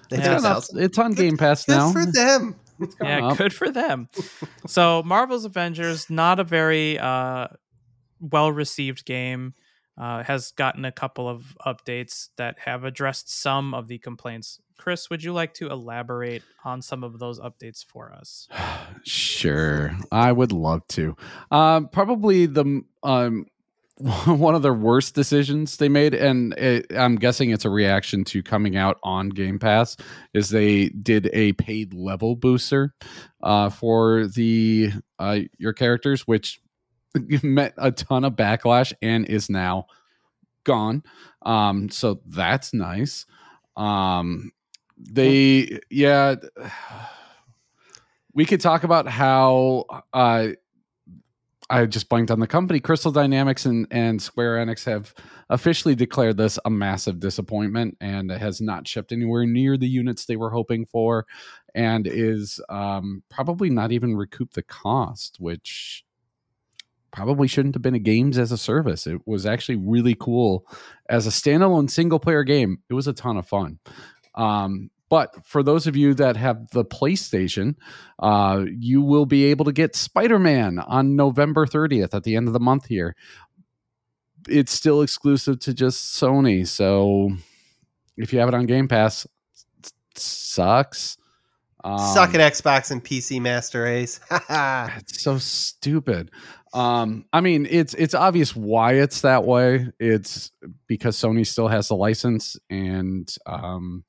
They Yeah. It's, gone up- it's on Game Pass Good now. Good for them. It's yeah, up. good for them. so Marvel's Avengers, not a very uh, well received game. Uh, has gotten a couple of updates that have addressed some of the complaints. Chris, would you like to elaborate on some of those updates for us? *sighs* Sure, I would love to. Um, probably the um, *laughs* one of their worst decisions they made, and it, I'm guessing it's a reaction to coming out on Game Pass, is they did a paid level booster uh, for the uh, your characters, which *laughs* met a ton of backlash and is now gone. Um, so that's nice. Um, they yeah *sighs* we could talk about how uh I just blanked on the company. Crystal Dynamics and, and Square Enix have officially declared this a massive disappointment and has not shipped anywhere near the units they were hoping for and is um, probably not even recouped the cost, which probably shouldn't have been a games as a service. It was actually really cool as a standalone single player game. It was a ton of fun. Um, but for those of you that have the PlayStation, uh, you will be able to get Spider Man on November 30th at the end of the month here. It's still exclusive to just Sony. So if you have it on Game Pass, it sucks. Um, Suck at Xbox and PC Master Ace. It's *laughs* so stupid. Um, I mean, it's it's obvious why it's that way. It's because Sony still has the license, and um,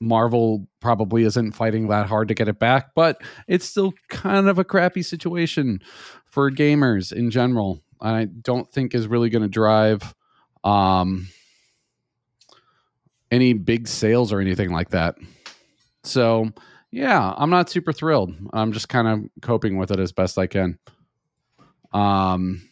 Marvel probably isn't fighting that hard to get it back. But it's still kind of a crappy situation for gamers in general. I don't think is really going to drive um, any big sales or anything like that. So yeah, I'm not super thrilled. I'm just kind of coping with it as best I can. Um,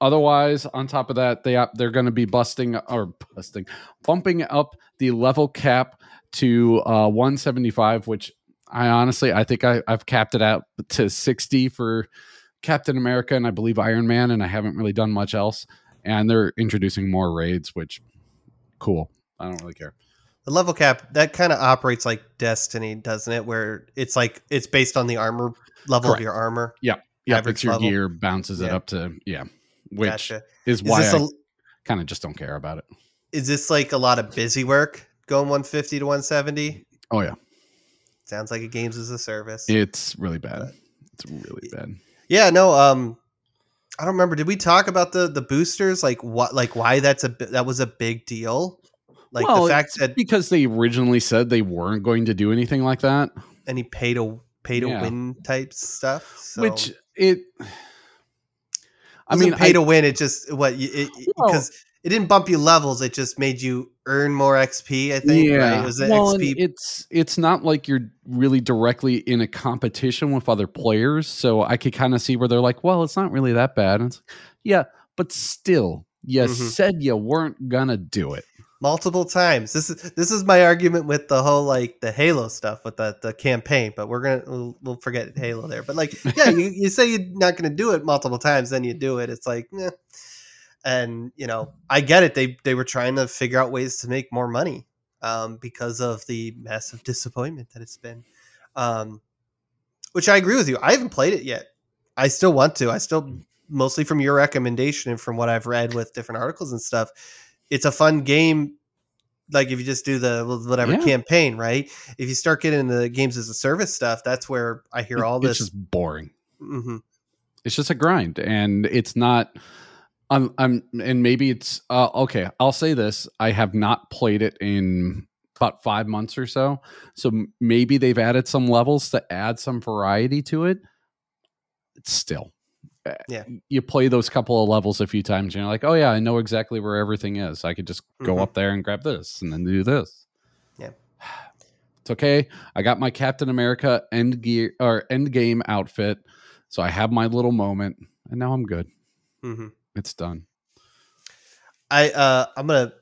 otherwise, on top of that, they they're going to be busting or busting, bumping up the level cap to uh, 175, which I honestly I think I, I've capped it out to 60 for Captain America and I believe Iron Man, and I haven't really done much else. And they're introducing more raids, which cool. I don't really care. The level cap that kind of operates like Destiny, doesn't it? Where it's like it's based on the armor level Correct. of your armor. Yeah, yeah. it's your level. gear bounces it up to yeah, which Gotcha. is Is why I kind of just don't care about it. is this like a lot of busy work going 150 to 170? Oh yeah, Sounds like a games as a service. it's really bad. But- It's really bad. Yeah, no, um I don't remember. Did we talk about the the boosters? Like what like why that's a that was a big deal? Like Well, the fact that because they originally said they weren't going to do anything like that. Any paid a pay to Yeah. win type stuff. So, Which it. I mean, pay I, to win. It just what you because it didn't bump you levels. It just made you earn more XP. I think. Right? Was the well, XP. it's it's not like you're really directly in a competition with other players, so I could kind of see where they're like, well, it's not really that bad. And it's like, yeah, but still, you Mhm. said you weren't gonna do it. multiple times. This is this is my argument with the whole like the Halo stuff with the the campaign, but we're gonna we'll, we'll forget Halo there. But like, yeah, *laughs* you, you say you're not gonna do it multiple times, then you do it. It's like, eh. And you know, I get it. They they were trying to figure out ways to make more money um, because of the massive disappointment that it's been. Um, which I agree with you. I haven't played it yet. I still want to. I still mostly from your recommendation and from what I've read with different articles and stuff. It's a fun game. Like if you just do the whatever Yeah. campaign, right? If you start getting the games as a service stuff, that's where I hear all it's this. just boring. Mhm. It's just a grind, and it's not. I'm, I'm, and maybe it's uh, okay. I'll say this: I have not played it in about five months or so, so maybe they've added some levels to add some variety to it. It's still, uh, Yeah. You play those couple of levels a few times, and you're like, oh yeah, I know exactly where everything is. I could just go Mhm. up there and grab this, and then do this. Yeah. *sighs* It's okay. I got my Captain America end gear or end game outfit, so I have my little moment, and now I'm good. Mhm. It's done. I uh, I'm gonna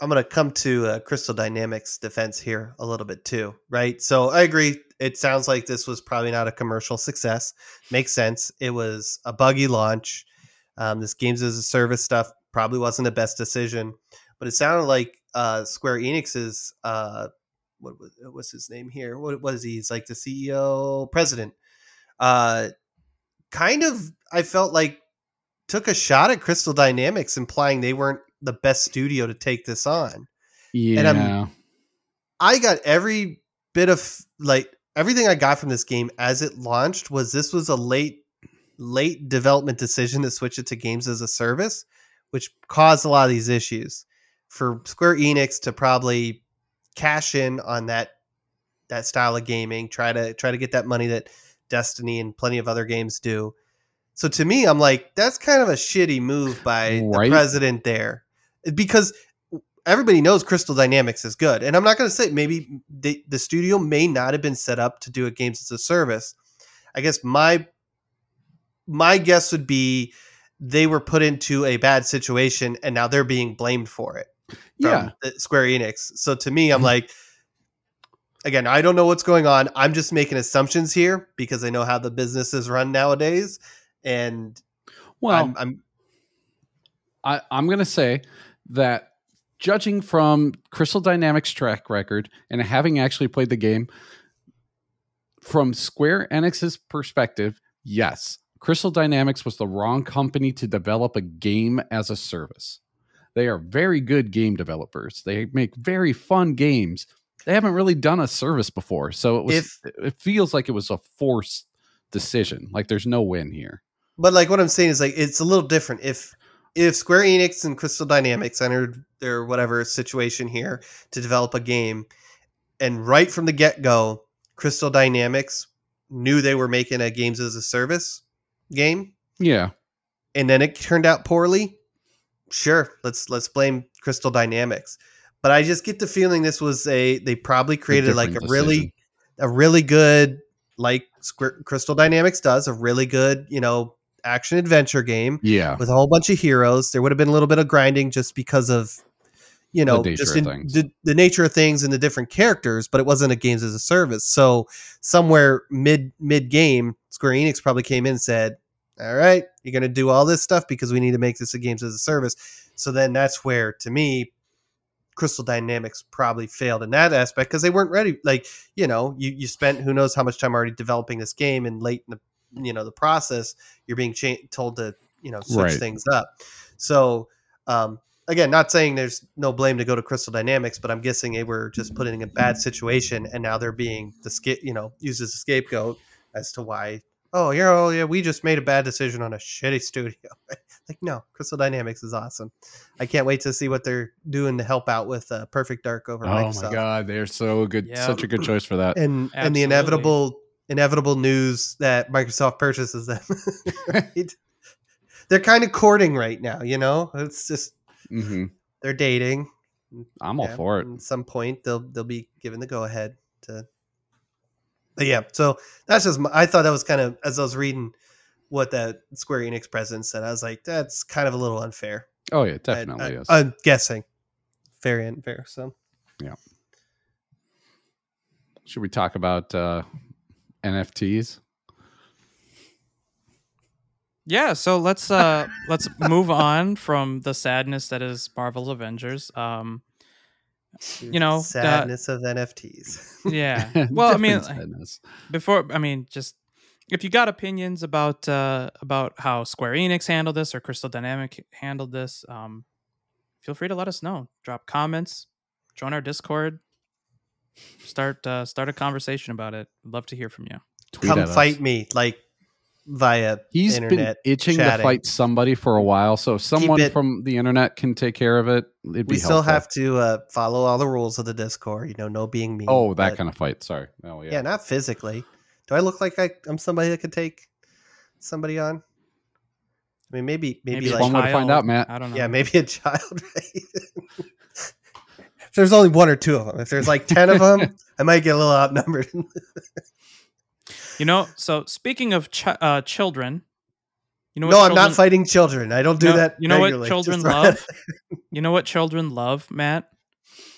I'm gonna come to uh, Crystal Dynamics defense here a little bit too, right? So I agree. It sounds like this was probably not a commercial success. Makes sense. It was a buggy launch. Um, this games as a service stuff probably wasn't the best decision, but it sounded like uh, Square Enix's uh, what was his name here? What was he? He's like the CEO, president. Uh, kind of. I felt like took a shot at Crystal Dynamics, implying they weren't the best studio to take this on. Yeah. I'm- I got every bit of like everything I got from this game as it launched was this was a late late development decision to switch it to games as a service, which caused a lot of these issues. For Square Enix to probably cash in on that that style of gaming, try to try to get that money that Destiny and plenty of other games do. So to me, I'm like, that's kind of a shitty move by Right. the president there, because everybody knows Crystal Dynamics is good, and I'm not going to say maybe the the studio may not have been set up to do a games as a service. I guess my my guess would be they were put into a bad situation, and now they're being blamed for it from yeah. the Square Enix. So to me, I'm Mhm. like, again, I don't know what's going on. I'm just making assumptions here because I know how the business is run nowadays, and Well, I'm, I'm I, I'm going to say that judging from Crystal Dynamics' track record and having actually played the game, from Square Enix's perspective, yes, Crystal Dynamics was the wrong company to develop a game as a service. They are very good game developers. They make very fun games. They haven't really done a service before, so it was. If- it feels like it was a forced decision. Like there's no win here. But like what I'm saying is like it's a little different. If if Square Enix and Crystal Dynamics entered their whatever situation here to develop a game, and right from the get go, Crystal Dynamics knew they were making a games as a service game, Yeah, and then it turned out poorly, sure, let's let's blame Crystal Dynamics. But I just get the feeling this was a they probably created like a different really a really good like Crystal Dynamics does a really good you know action adventure game yeah. with a whole bunch of heroes. There would have been a little bit of grinding just because of you know just in, the, the nature of things and the different characters, but it wasn't a games as a service. So somewhere mid mid game, Square Enix probably came in and said, "All right, you're going to do all this stuff because we need to make this a games as a service." So then that's where, to me, Crystal Dynamics probably failed in that aspect because they weren't ready. Like you know, you you spent who knows how much time already developing this game, and late in the you know the process, you're being cha- told to you know switch Right. things up. So um, again, not saying there's no blame to go to Crystal Dynamics, but I'm guessing they were just put in a bad situation, and now they're being the sca- you know used as a scapegoat as to why. Oh, yeah, oh yeah, we just made a bad decision on a shitty *laughs* studio. *laughs* Like, no, Crystal Dynamics is awesome. I can't wait to see what they're doing to help out with uh, Perfect Dark over Oh Microsoft. my god, they're so good. Yeah. Such a good choice for that. And and the inevitable inevitable news that Microsoft purchases them. *laughs* *laughs* right? They're kind of courting right now, you know. It's just hmm they're dating. I'm all for it. At some point, they'll they'll be given the go ahead to. But yeah, so that's just. My, I thought that was kind of as I was reading what that Square Enix president said. I was like, that's kind of a little unfair. Oh yeah, I- definitely I, is. I'm guessing, very unfair. So yeah. Should we talk about uh, NFTs? Yeah, so let's uh let's move on from the sadness that is Marvel's Avengers. Um You know, uh, sadness of NFTs. *laughs* yeah. *laughs* Well, I mean sadness. before I mean just if you got opinions about uh about how Square Enix handled this or Crystal Dynamic handled this, um feel free to let us know. Drop comments, join our Discord, start uh start a conversation about it. I'd love to hear from you. Tweet Come at us. fight me, like via He's internet. been itching chatting. to fight somebody for a while, so if someone it- from the internet can take care of it, it'd be we still helpful. have to uh, follow all the rules of the Discord. You know, no being mean. Oh, that but- kind of fight. Sorry. Oh yeah. yeah. not physically. Do I look like I, I'm somebody that could take somebody on? I mean, maybe maybe, Maybe a like one way to find out, Matt. I don't know. yeah, maybe a *laughs* child. Right? *laughs* if there's only one or two of them, if there's like ten of them, I might get a little outnumbered. You know, so speaking of ch- uh, children, you know what no, I'm not fighting children. I don't do No, that. you know what children Just- love? You know what children love, Matt?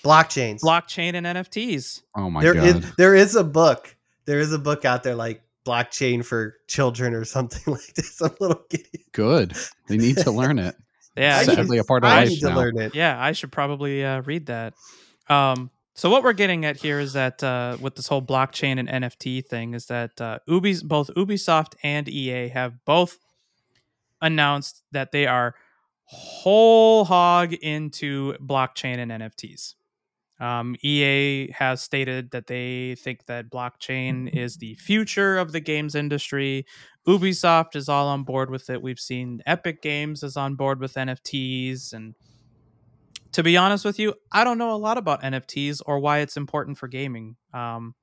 Blockchains. Blockchain and NFTs. Oh my There god. is there is a book. There is a book out there like blockchain for children or something *laughs* like this. Some little kitty. Good. They need to learn it. Yeah, I should- a part of I life need to now. learn it. yeah, I should probably uh, read that. Um, so what we're getting at here is that uh, with this whole blockchain and NFT thing is that uh, Ubi's both Ubisoft and EA have both announced that they are whole hog into blockchain and NFTs. Um, EA has stated that they think that blockchain is the future of the games industry. Ubisoft is all on board with it. We've seen Epic Games is on board with NFTs. And to be honest with you, I don't know a lot about NFTs or why it's important for gaming. Um,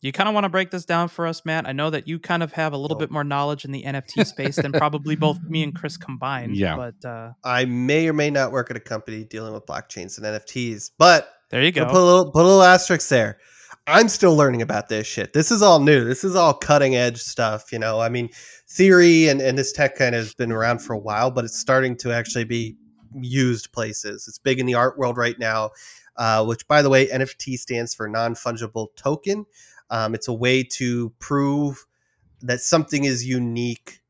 you kind of want to break this down for us, Matt. I know that you kind of have a little Oh. bit more knowledge in the NFT space than probably both me and *laughs* Chris combined. Yeah. But uh, I may or may not work at a company dealing with blockchains and NFTs, but there you go. put a little put a little asterisk there. I'm still learning about this shit. This is all new. This is all cutting edge stuff. You know, I mean, theory and, and this tech kind of has been around for a while, but it's starting to actually be used places. It's big in the art world right now, uh, which, by the way, NFT stands for non fungible token. Um, it's a way to prove that something is unique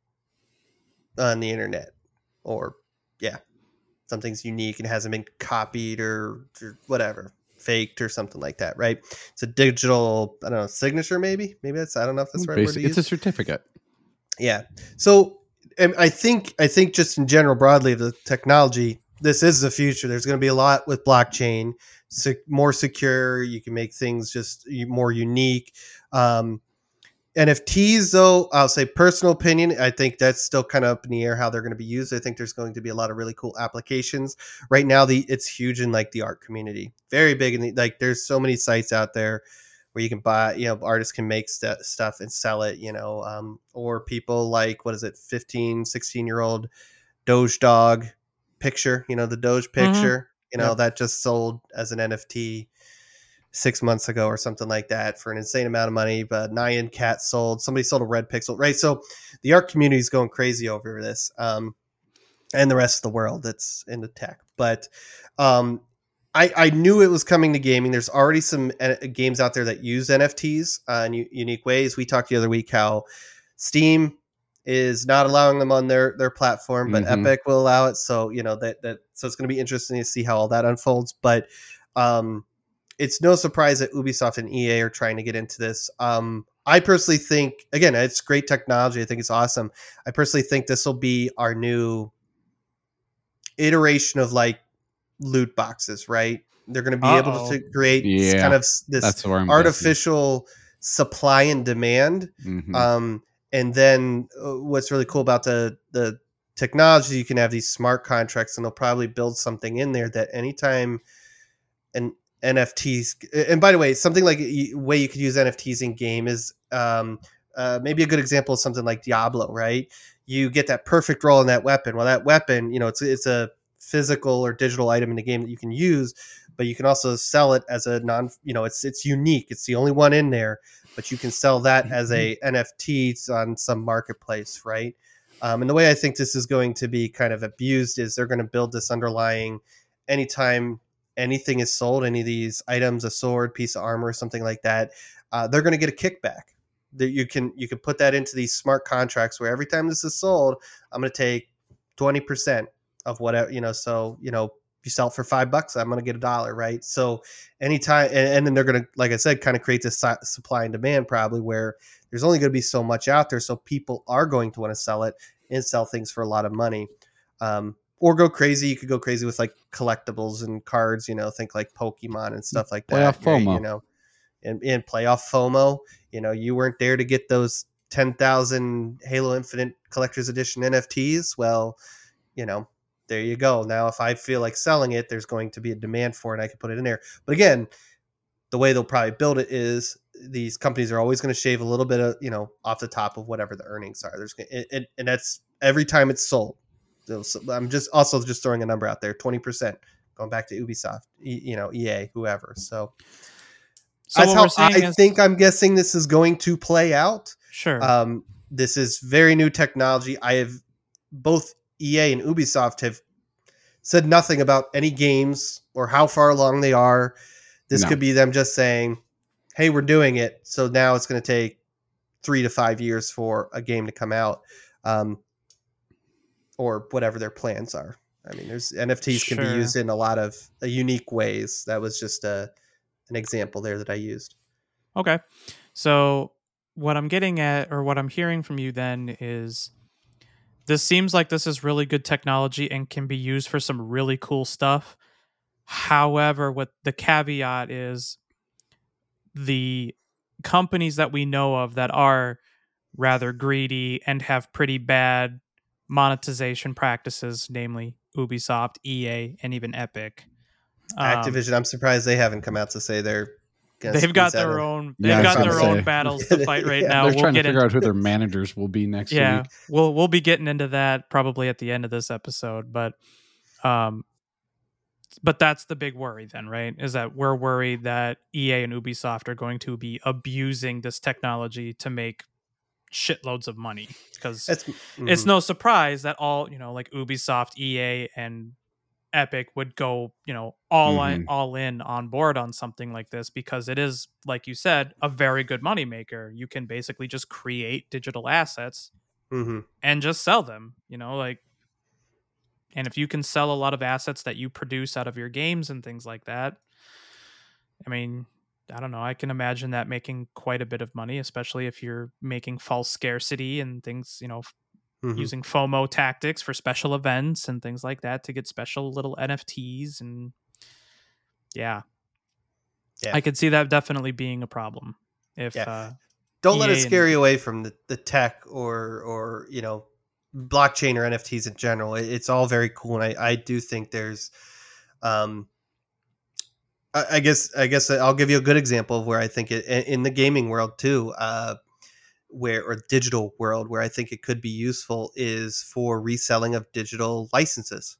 on the internet, or yeah, something's unique and hasn't been copied or, or whatever, faked or something like that, right? It's a digital, I don't know, signature maybe. Maybe that's I don't know if that's right word Basic- to it's use. a certificate. Yeah. So and I think I think just in general broadly the technology this is the future. There's going to be a lot with blockchain, more secure. You can make things just more unique. Um, NFTs, though, I'll say personal opinion. I think that's still kind of up in the air how they're going to be used. I think there's going to be a lot of really cool applications. Right now, the it's huge in like the art community, very big in the like. There's so many sites out there where you can buy, you know, artists can make st- stuff and sell it, you know, um, or people like what is it, 15, 16 year old Doge Dog picture, you know, the Doge picture, you know, Yep. that just sold as an NFT six months ago or something like that for an insane amount of money. But Nyan Cat sold, somebody sold a red pixel, right? So the art community is going crazy over this, um, and the rest of the world that's into tech. But um, I, I knew it was coming to gaming. There's already some uh, games out there that use NFTs uh, in unique ways. We talked the other week how Steam is not allowing them on their their platform, but Mhm. Epic will allow it. So you know that that so it's going to be interesting to see how all that unfolds. But um, it's no surprise that Ubisoft and EA are trying to get into this. Um, I personally think again, it's great technology. I think it's awesome. I personally think this will be our new iteration of like loot boxes, right? They're going to be able Uh-oh. to create Yeah, kind of this That's where I'm artificial supply and demand. guessing. Mhm. Um, and then uh, what's really cool about the the technology, you can have these smart contracts, and they'll probably build something in there that anytime an NFTs, and by the way, something like way you could use NFTs in game is um, uh, maybe a good example is something like Diablo, right? You get that perfect roll in that weapon. Well, that weapon, you know, it's it's a physical or digital item in the game that you can use, but you can also sell it as a non, you know, it's it's unique. It's the only one in there, but you can sell that as a NFT on some marketplace, right? Um, and the way I think this is going to be kind of abused is they're going to build this underlying anytime anything is sold, any of these items, a sword, piece of armor, something like that, uh, they're going to get a kickback. That you can you can put that into these smart contracts where every time this is sold, I'm going to take twenty percent of whatever you know. So you know, if you sell for five bucks, I'm going to get a dollar, right? So anytime, and, and then they're going to, like I said, kind of create this supply and demand probably where there's only going to be so much out there, so people are going to want to sell it and sell things for a lot of money. Um, or go crazy. You could go crazy with like collectibles and cards, you know, think like Pokemon and mm, stuff like Playoff that. FOMO. You know, and, and playoff FOMO. You know, you weren't there to get those 10,000 Halo Infinite Collector's Edition NFTs. Well, you know, there you go. Now, if I feel like selling it, there's going to be a demand for it. I can put it in there. But again, the way they'll probably build it is these companies are always going to shave a little bit of, you know, off the top of whatever the earnings are. There's, it, and that's every time it's sold. So I'm just also just throwing a number out there, 20% going back to Ubisoft, you know, EA, whoever. So, So that's how I is, think I'm guessing this is going to play out. sure. Um, this is very new technology. I have both EA and Ubisoft have said nothing about any games or how far along they are. This No. could be them just saying, "Hey, we're doing it." So now it's going to take three to five years for a game to come out, um, or whatever their plans are. I mean, there's NFTs can be used in a lot of uh, unique ways. That was just a an example there that I used. Okay. So what I'm getting at or what I'm hearing from you then is this seems like this is really good technology and can be used for some really cool stuff. However, what the caveat is the companies that we know of that are rather greedy and have pretty bad monetization practices, namely Ubisoft, EA, and even Epic. um, Activision, I'm surprised they haven't come out to say they're. gonna They've got squeeze out their a- own. They've I was got their own say. battles to fight right *laughs* Yeah, now. They're we'll trying to get figure into, out who their *laughs* managers will be next yeah, week. we'll we'll be getting into that probably at the end of this episode, but um, but that's the big worry then, right? Is that we're worried that EA and Ubisoft are going to be abusing this technology to make shitloads of money because That's, it's no surprise that all you know like ubisoft ea and epic would go you know all in, Mhm. all in on board on something like this because it is like you said a very good moneymaker you can basically just create digital assets Mhm. and just sell them you know like and if you can sell a lot of assets that you produce out of your games and things like that i mean i don't know i can imagine that making quite a bit of money especially if you're making false scarcity and things you know Mhm. using FOMO tactics for special events and things like that to get special little NFTs and yeah. Yeah. I could see that definitely being a problem if Yeah. uh Don't let it scare and- you away from the, the tech or or you know blockchain or NFTs in general. It- it's all very cool, and I, I do think there's, um, I, I guess I guess I'll give you a good example of where I think it in the gaming world too, uh, where or digital world where I think it could be useful is for reselling of digital licenses.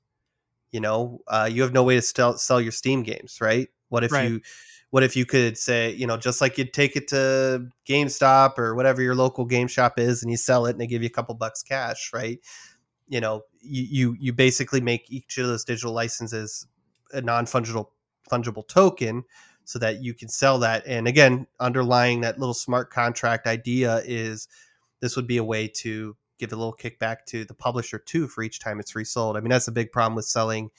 You know, uh, you have no way to sell, sell your Steam games, right? What if Right. you what if you could say, you know, just like you'd take it to GameStop or whatever your local game shop is, and you sell it, and they give you a couple bucks cash, right? You know, you you, you basically make each of those digital licenses a non fungible fungible token, so that you can sell that. And again, underlying that little smart contract idea is this would be a way to give a little kickback to the publisher too for each time it's resold. I mean, that's a big problem with selling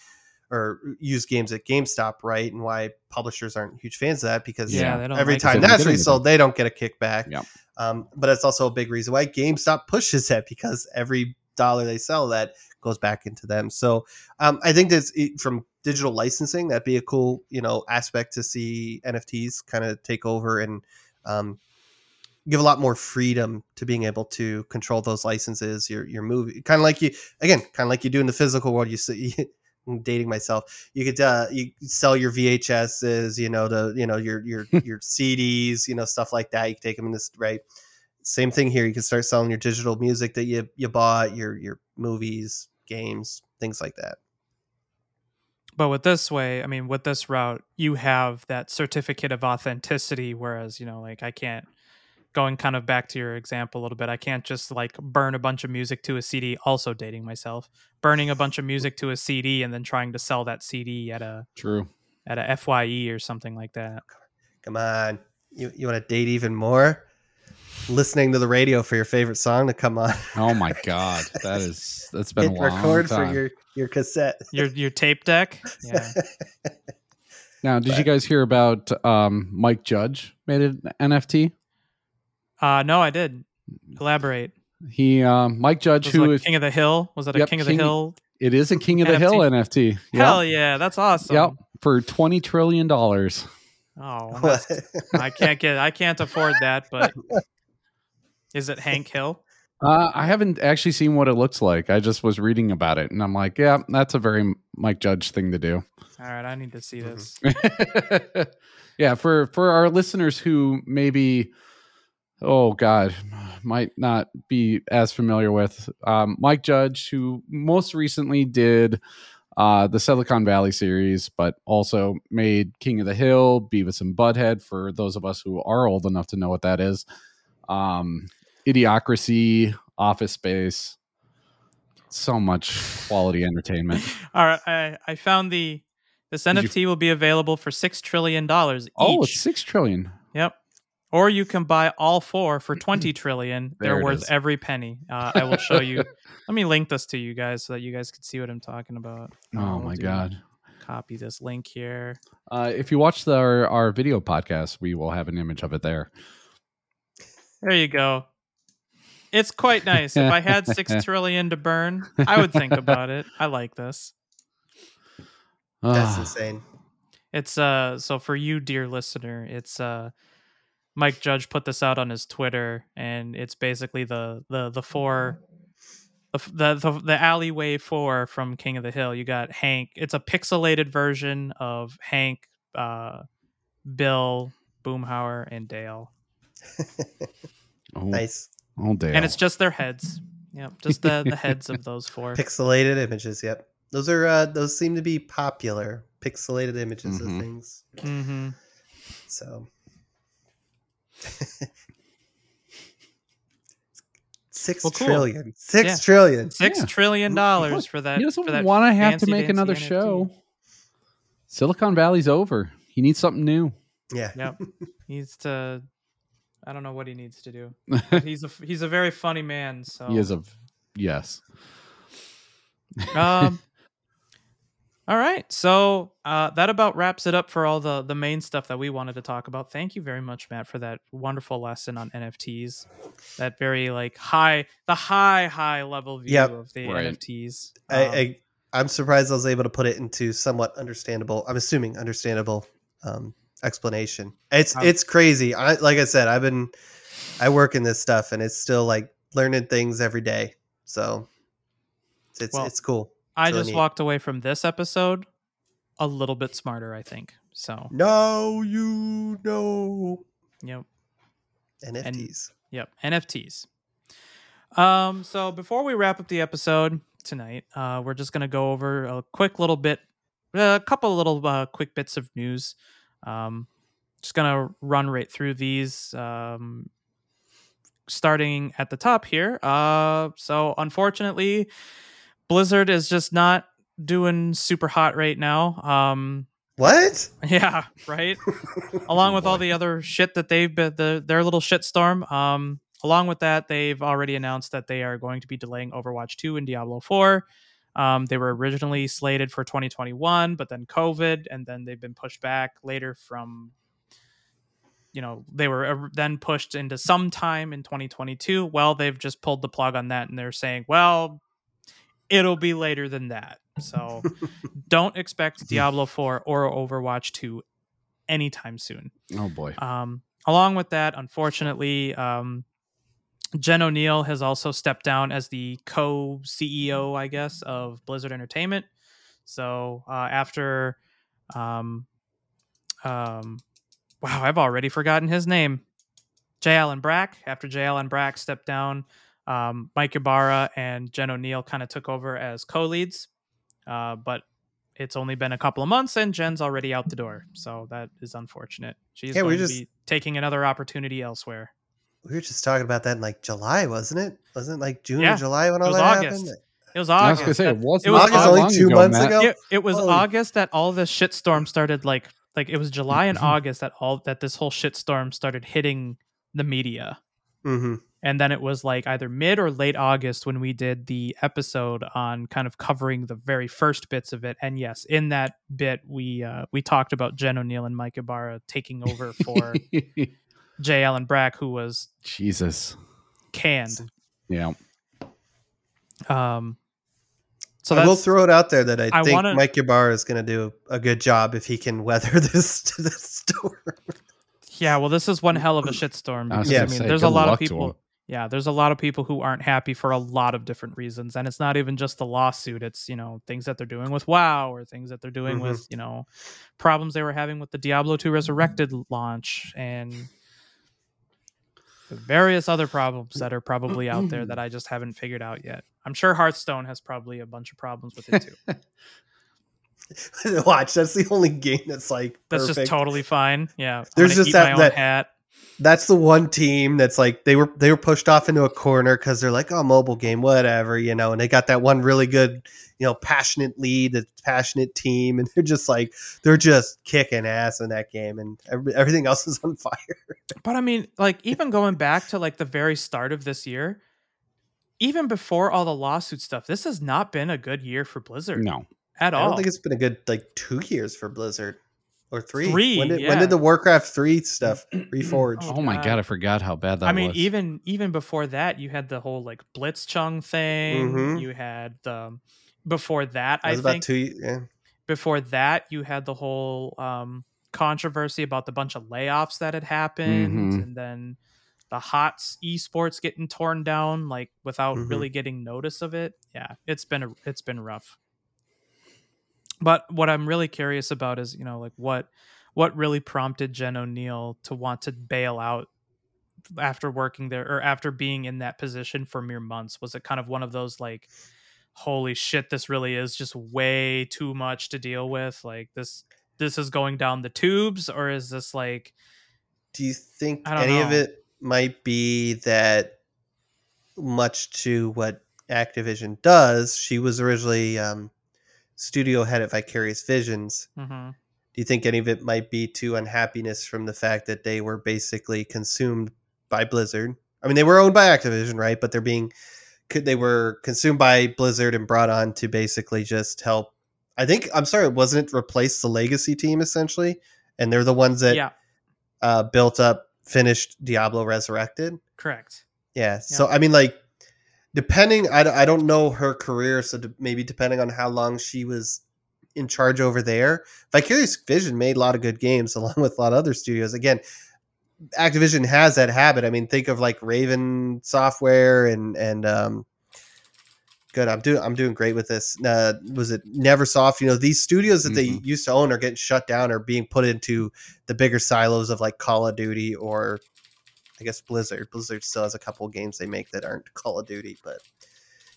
or used games at GameStop, right? And why publishers aren't huge fans of that because Yeah, every like time it. They don't that's get anything. resold, they don't get a kickback. Yep. Um, but it's also a big reason why GameStop pushes that *laughs* because every dollar they sell that goes back into them. So um, I think that's from digital licensing, that'd be a cool, you know, aspect to see NFTs kind of take over and um, give a lot more freedom to being able to control those licenses. Your your movie, kind of like you again, kind of like you do in the physical world. You see. *laughs* I'm dating myself. You could uh, you sell your VHSs, you know, the you know your your *laughs* your CDs, you know, stuff like that. You can take them in this right. Same thing here. You can start selling your digital music that you you bought, your your movies, games, things like that. But with this way, I mean, with this route, you have that certificate of authenticity. Whereas, you know, like I can't going kind of back to your example a little bit, I can't just like burn a bunch of music to a CD, also dating myself, burning a bunch of music to a CD and then trying to sell that CD at a True. at a FYE or something like that. Come on. You you want to date even more? Listening to the radio for your favorite song to come on. Oh my *laughs* god, that is that's been Hit a long record time. for your your cassette. Your your tape deck? Yeah. *laughs* now, did you guys hear about um, Mike Judge made an NFT? Uh no, I did. Elaborate. He um, Mike Judge, Was who it like if King of the Hill? Was it a Yep, King of King- the Hill? it is a King of the Hill NFT. Yep. Hell yeah, that's awesome. Yep, for twenty trillion dollars. Oh, *laughs* I can't get I can't afford that, but is it Hank Hill? Uh, I haven't actually seen what it looks like. I just was reading about it, and I'm like, yeah, that's a very Mike Judge thing to do. All right, I need to see this. *laughs* yeah, for for our listeners who maybe, oh God, might not be as familiar with um, Mike Judge, who most recently did uh, the Silicon Valley series, but also made King of the Hill, Beavis and Butthead. For those of us who are old enough to know what that is, um, Idiocracy, Office Space. So much quality entertainment. *laughs* All right, I, I found the this you- NFT will be available for six trillion dollars. Oh, it's six trillion. Yep. Or you can buy all four for *clears throat* twenty trillion. They're worth is. every penny. Uh, I will show you. *laughs* Let me link this to you guys so that you guys can see what I'm talking about. Uh, Oh we'll my god. Copy this link here. Uh, if you watch the, our, our video podcast, we will have an image of it there. There you go. It's quite nice. if I had six *laughs* trillion to burn, I would think about it. I like this. That's Ah, insane. It's uh so for you, dear listener, it's uh Mike Judge put this out on his Twitter, and it's basically the the the four the the the, the alleyway four from King of the Hill. You got Hank. It's a pixelated version of Hank, uh, Bill, Boomhauer, and Dale, *laughs* oh, Nice oh, Dale. and it's just their heads. Yep, just the the heads of those four. pixelated images. Yep, those are uh, those seem to be popular. Pixelated images Mhm. of things. Mm-hmm. So *laughs* six Well, cool. trillion. Six Yeah. trillion. Six Yeah. trillion dollars for that. he for doesn't want to have to make another NFT. show. Silicon Valley's over. He needs something new. Yeah. Yep. He *laughs* needs to. I don't know what he needs to do. *laughs* He's a he's a very funny man. So He is a yes. um. *laughs* All right, so uh, that about wraps it up for all the the main stuff that we wanted to talk about. Thank you very much, Matt, for that wonderful lesson on NFTs. That very like high, the high high level view Yep. of the Right. NFTs. I, Um, I I'm surprised I was able to put it into somewhat understandable. I'm assuming understandable um, explanation. It's Um, it's crazy. I like I said, I've been I work in this stuff, and it's still like learning things every day. So it's it's, Well, it's cool. I really just neat. walked away from this episode a little bit smarter. I think so. No, you know Yep. NFTs. Yep, NFTs. Um, so before we wrap up the episode tonight, uh, we're just gonna go over a quick little bit, a couple little uh, quick bits of news. Um, just gonna run right through these. Um, starting at the top here. Uh, so unfortunately, Blizzard is just not doing super hot right now. Um, what? *laughs* yeah, right *laughs* along with all the other shit that they've been the their little shitstorm. Um, along with that, they've already announced that they are going to be delaying Overwatch 2 and Diablo 4. Um, they were originally slated for 2021, but then COVID, and then they've been pushed back later from. You know, they were then pushed into sometime in 2022. Well, they've just pulled the plug on that, and they're saying, well, it'll be later than that. So *laughs* don't expect Diablo 4 or Overwatch 2 anytime soon. Oh boy. Um, along with that, unfortunately, um, Jen O'Neill has also stepped down as the co CEO, I guess, of Blizzard Entertainment. So uh, after, um, um, wow, I've already forgotten his name. J. Allen Brack. After J. Allen Brack stepped down, um, Mike Ybarra and Jen O'Neill kind of took over as co leads. Uh, but it's only been a couple of months and Jen's already out the door. So that is unfortunate. She's we're going to be taking another opportunity elsewhere. We were just talking about that in like July, wasn't it? Wasn't it like June Yeah, or July when all was that August. happened? It was August. I was August. gonna say it that- was it was not August only two ago, months Matt. ago? it, it was Holy- August that all this shitstorm started like like it was July and *laughs* August that all that this whole shitstorm started hitting the media. Mm-hmm. And then it was like either mid or late August when we did the episode on kind of covering the very first bits of it. And yes, in that bit we uh, we talked about Jen O'Neill and Mike Ybarra taking over for *laughs* J. Allen Brack, who was Jesus. canned. Yeah. Um, so I will throw it out there that I, I think wanna- Mike Ybarra is going to do a good job if he can weather *laughs* this this storm. yeah. Well, this is one hell of a shitstorm because Yeah. I mean, say, there's a lot of people. Yeah, there's a lot of people who aren't happy for a lot of different reasons, and it's not even just the lawsuit. It's you know things that they're doing with WoW or things that they're doing Mhm. with you know problems they were having with the Diablo 2 Resurrected launch and the various other problems that are probably out there that *clears throat* I just haven't figured out yet. I'm sure Hearthstone has probably a bunch of problems with it too. *laughs* Watch, that's the only game that's like That's just totally fine. Yeah, I'm There's just that- my own that- hat. That's the one team that's like they were they were pushed off into a corner because they're like oh mobile game whatever you know and they got that one really good you know passionate lead the passionate team and *laughs* they're just like they're just kicking ass in that game and every, everything else *laughs* is on fire But I mean, like even going back to like the very start of this year, even before all the lawsuit stuff, this has not been a good year for Blizzard No. at i all. don't think it's been a good like two years for blizzard or three Three, when did, yeah. when did the warcraft 3 stuff *clears throat* reforged Oh, Oh, my God. god, I forgot how bad that was. I mean, was. even even before that, you had the whole like Blitzchung thing. Mhm. You had the before that, that I was about think two yeah before that you had the whole um, controversy about the bunch of layoffs that had happened, Mhm. and then the HOTS esports getting torn down like without Mhm. really getting notice of it. Yeah, it's been a, it's been rough. But what I'm really curious about is you know like what what really prompted Jen O'Neill to want to bail out after working there or after being in that position for mere months? Was it kind of one of those like, holy shit, this really is just way too much to deal with? Like this this is going down the tubes, or is this like do you think any of it might be that much to what Activision does? She was originally um, studio head at Vicarious Visions. mhm. Do you think any of it might be to unhappiness from the fact that they were basically consumed by Blizzard? I mean, they were owned by Activision, right? But they're being could they were consumed by Blizzard and brought on to basically just help. I think I'm sorry, wasn't it replace the legacy team essentially? And they're the ones that yeah, uh, built up, finished Diablo Resurrected. correct. Yeah. So I mean, like, depending, I, I don't know her career, so d- maybe depending on how long she was in charge over there, Vicarious Vision made a lot of good games *laughs* along with a lot of other studios. Again, Activision has that habit. I mean, think of like Raven Software and and um, good. I'm doing I'm doing great with this. Uh, was it NeverSoft? You know, these studios that they Mhm. used to own are getting shut down or being put into the bigger silos of like Call of Duty or I guess Blizzard. Blizzard still has a couple of games they make that aren't Call of Duty, but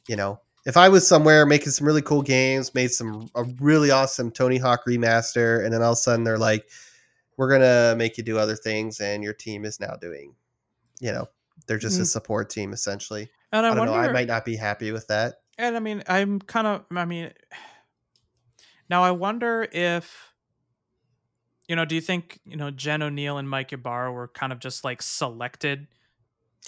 you know, if I was somewhere making some really cool games, made some a really awesome Tony Hawk remaster, and then all of a sudden they're like, "We're gonna make you do other things," and your team is now doing, you know, they're just a Mm. support team essentially. And I, I, don't wonder, know. I might not be happy with that. and I mean, I'm kind of, I mean, *sighs* now I wonder if, you know, do you think you know Jen O'Neill and Mike Ybarra were kind of just like selected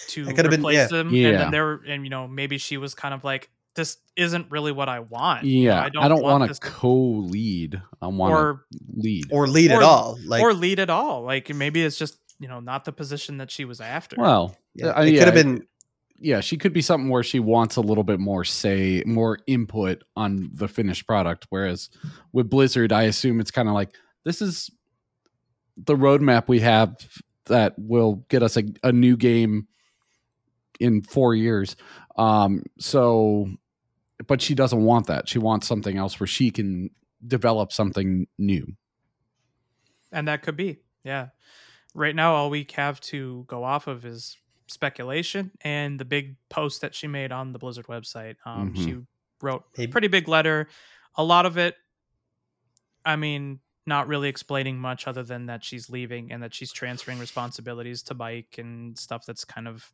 to It could've been- replace yeah. them, and then they were, and you know, maybe she was kind of like, this isn't really what I want. yeah, I don't I don't want want to to- co-lead. I want or to lead. Or lead Or- at all. Like, or lead at all. Like maybe it's just you know not the position that she was after. well, yeah, it yeah, could have been. yeah, she could be something where she wants a little bit more say, more input on the finished product. Whereas with Blizzard, I assume it's kind of like this is the roadmap we have that will get us a, a new game in four years. Um, so, but she doesn't want that. She wants something else where she can develop something new. And that could be, yeah. Right now, all we have to go off of is speculation and the big post that she made on the Blizzard website. Um, Mhm. She wrote a pretty big letter. A lot of it, I mean, not really explaining much other than that she's leaving and that she's transferring responsibilities to Mike and stuff that's kind of,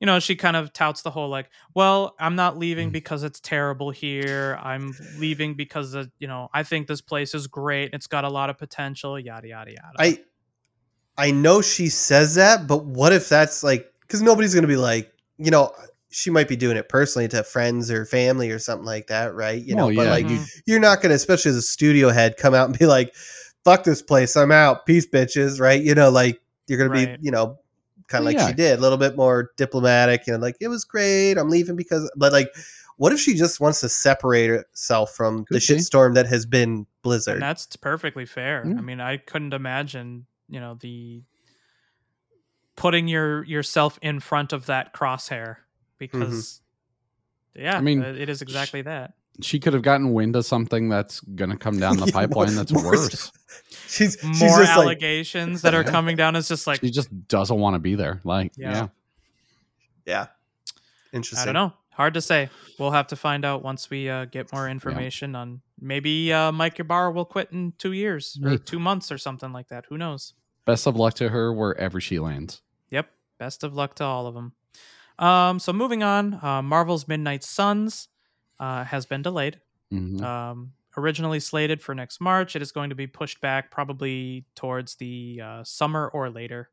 you know, she kind of touts the whole like, well, I'm not leaving Mm. because it's terrible here. I'm leaving because, of, you know, I think this place is great. It's got a lot of potential, yada, yada, yada. I I know she says that, but what if that's like because nobody's gonna be like, you know, she might be doing it personally to friends or family or something like that, right? You know, Well, but yeah. like Mhm. you're not gonna, especially as a studio head, come out and be like, "Fuck this place, I'm out, peace, bitches," right? You know, like you're gonna Right. be, you know, kind of like yeah. she did, a little bit more diplomatic, and like it was great, I'm leaving because, but like. What if she just wants to separate herself from the Could be. shitstorm that has been Blizzard? And that's perfectly fair. Yeah. I mean, I couldn't imagine, you know, the putting your yourself in front of that crosshair because yeah, I mean, uh, it is exactly that. She could have gotten wind of something that's going to come down the *laughs* Yeah, pipeline that's more- worse. *laughs* she's she's More just like allegations that are coming down is just like She just doesn't want to be there. Like, Yeah. yeah. Yeah. Interesting. I don't know. Hard to say. We'll have to find out once we uh, get more information on maybe uh, Mike Ybarra will quit in two years or two months or something like that. Who knows? Best of luck to her wherever she lands. Yep. Best of luck to all of them. Um, so moving on, uh, Marvel's Midnight Suns uh, has been delayed. Mhm. Um, originally slated for next March, it is going to be pushed back probably towards the uh, summer or later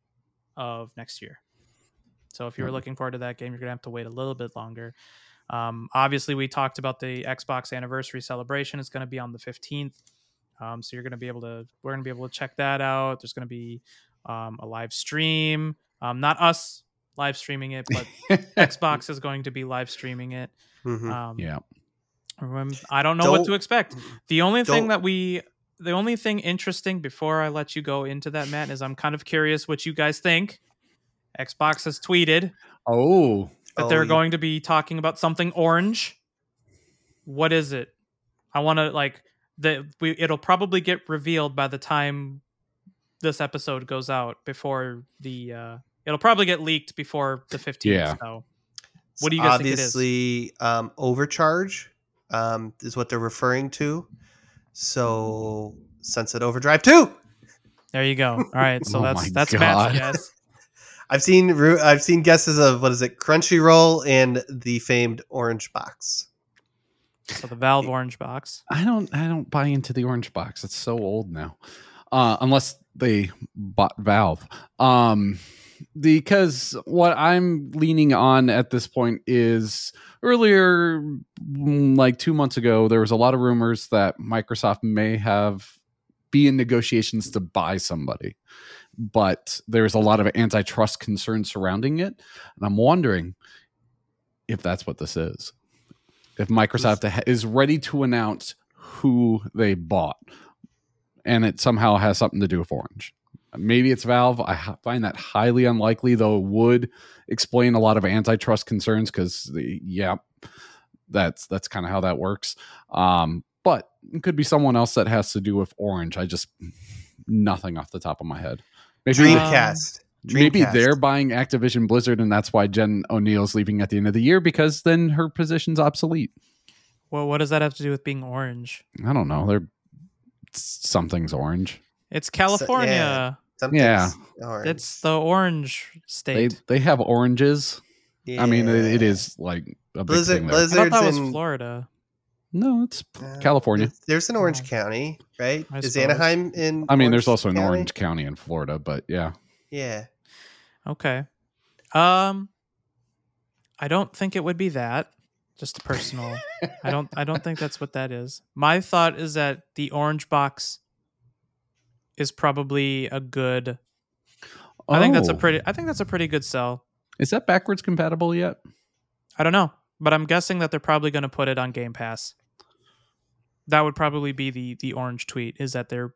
of next year. So if you were Mhm. looking forward to that game, you're gonna have to wait a little bit longer. Um, obviously, we talked about the Xbox anniversary celebration. It's going to be on the 15th, um, so you're going to be able to. We're going to be able to check that out. There's going to be um, a live stream. Um, not us live streaming it, but *laughs* Xbox is going to be live streaming it. Mhm. Um, yeah. um, I don't know what to expect. The only thing that we, the only thing interesting before I let you go into that, Matt, is I'm kind of curious what you guys think. Xbox has tweeted Oh, that Oh, they're you- going to be talking about something orange. What is it? I want to like the we. It'll probably get revealed by the time this episode goes out. Before the, uh it'll probably get leaked before the 15th. Yeah. So What do you guys think it is? Obviously, um, overcharge um, is what they're referring to. So, Sunset Overdrive 2. there you go. All right. So *laughs* Oh that's my that's God. Matt's guess. *laughs* I've seen I've seen guesses of what is it, Crunchyroll and the famed Orange Box. So the Valve Orange box. I don't. I don't buy into the orange box. It's so old now. Uh, unless they bought Valve. Um, because what I'm leaning on at this point is earlier, mm, like two months ago, there was a lot of rumors that Microsoft may have be in negotiations to buy somebody, but there's a lot of antitrust concerns surrounding it, and I'm wondering if that's what this is. If Microsoft is ready to announce who they bought, and it somehow has something to do with Orange. Maybe it's Valve. I find that highly unlikely, though. It would explain a lot of antitrust concerns because, yeah, that's that's kind of how that works. Um, but it could be someone else that has to do with Orange. I just nothing off the top of my head. Maybe Dream- Dreamcast. maybe they're buying Activision Blizzard, and that's why Jen O'Neill's leaving at the end of the year because then her position's obsolete. Well, what does that have to do with being orange? I don't know. They're something's orange. It's California. Something's Yeah. orange. It's the orange state. they they have oranges. I mean, it, it Yeah. is like a big Blizzard. thing there. I thought that was in Florida. No, it's uh, California. There's an Orange Oh. County, right? I Is suppose. Anaheim in? I mean, there's Orange also an County? Orange County in Florida, but yeah. Yeah. Okay. Um, I don't think it would be that. Just a personal. I don't. I don't think that's what that is. My thought is that the orange box is probably a good. I think that's a Oh. pretty. I think that's a pretty good sell. Is that backwards compatible yet? I don't know, but I'm guessing that they're probably going to put it on Game Pass. That would probably be the the orange tweet is that they're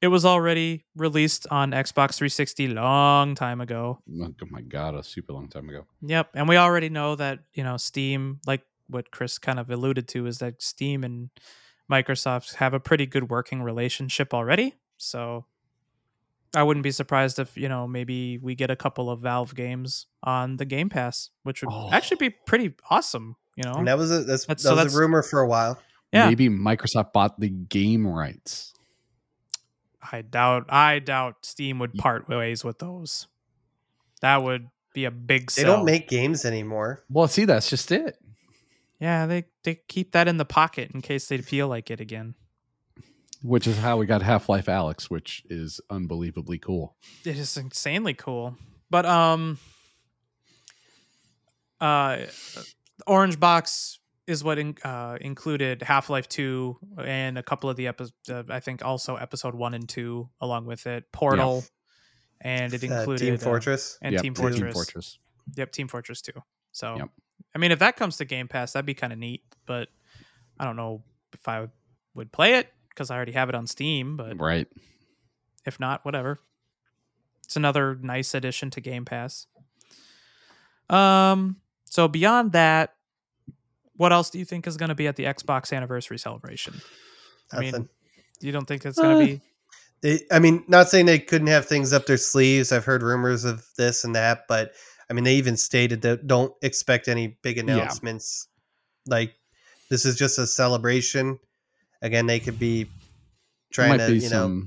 it was already released on Xbox 360 long time ago. Oh my god, a super long time ago. Yep, and we already know that you know Steam, like what Chris kind of alluded to, is that Steam and Microsoft have a pretty good working relationship already. So I wouldn't be surprised if you know maybe we get a couple of Valve games on the Game Pass, which would Oh. actually be pretty awesome. You know, And that was a that's, That's- that so was that's- a rumor for a while. Yeah. Maybe Microsoft bought the game rights. I doubt I doubt Steam would part ways with those. That would be a big They don't make games anymore. Well, see, that's just it. Yeah, they they keep that in the pocket in case they feel like it again. Which is how we got Half Life Alyx, which is unbelievably cool. It is insanely cool. But um uh Orange Box is what in, uh, included Half Life 2 and a couple of the episodes, uh, I think also episode 1 and 2 along with it, Portal, and it Uh, included Team uh, Fortress. and Yep, Team Team Fortress. Fortress. Yep, Team Fortress 2. So, Yep. I mean, if that comes to Game Pass, that'd be kind of neat. But I don't know if I would play it because I already have it on Steam. But Right. if not, whatever. It's another nice addition to Game Pass. Um. So beyond that, what else do you think is going to be at the Xbox anniversary celebration? I mean, You don't think it's going Uh, to be? They, I mean, not saying they couldn't have things up their sleeves. I've heard rumors of this and that, but I mean, they even stated that don't expect any big announcements. Like this is just a celebration. Again, they could be trying might to, be you know,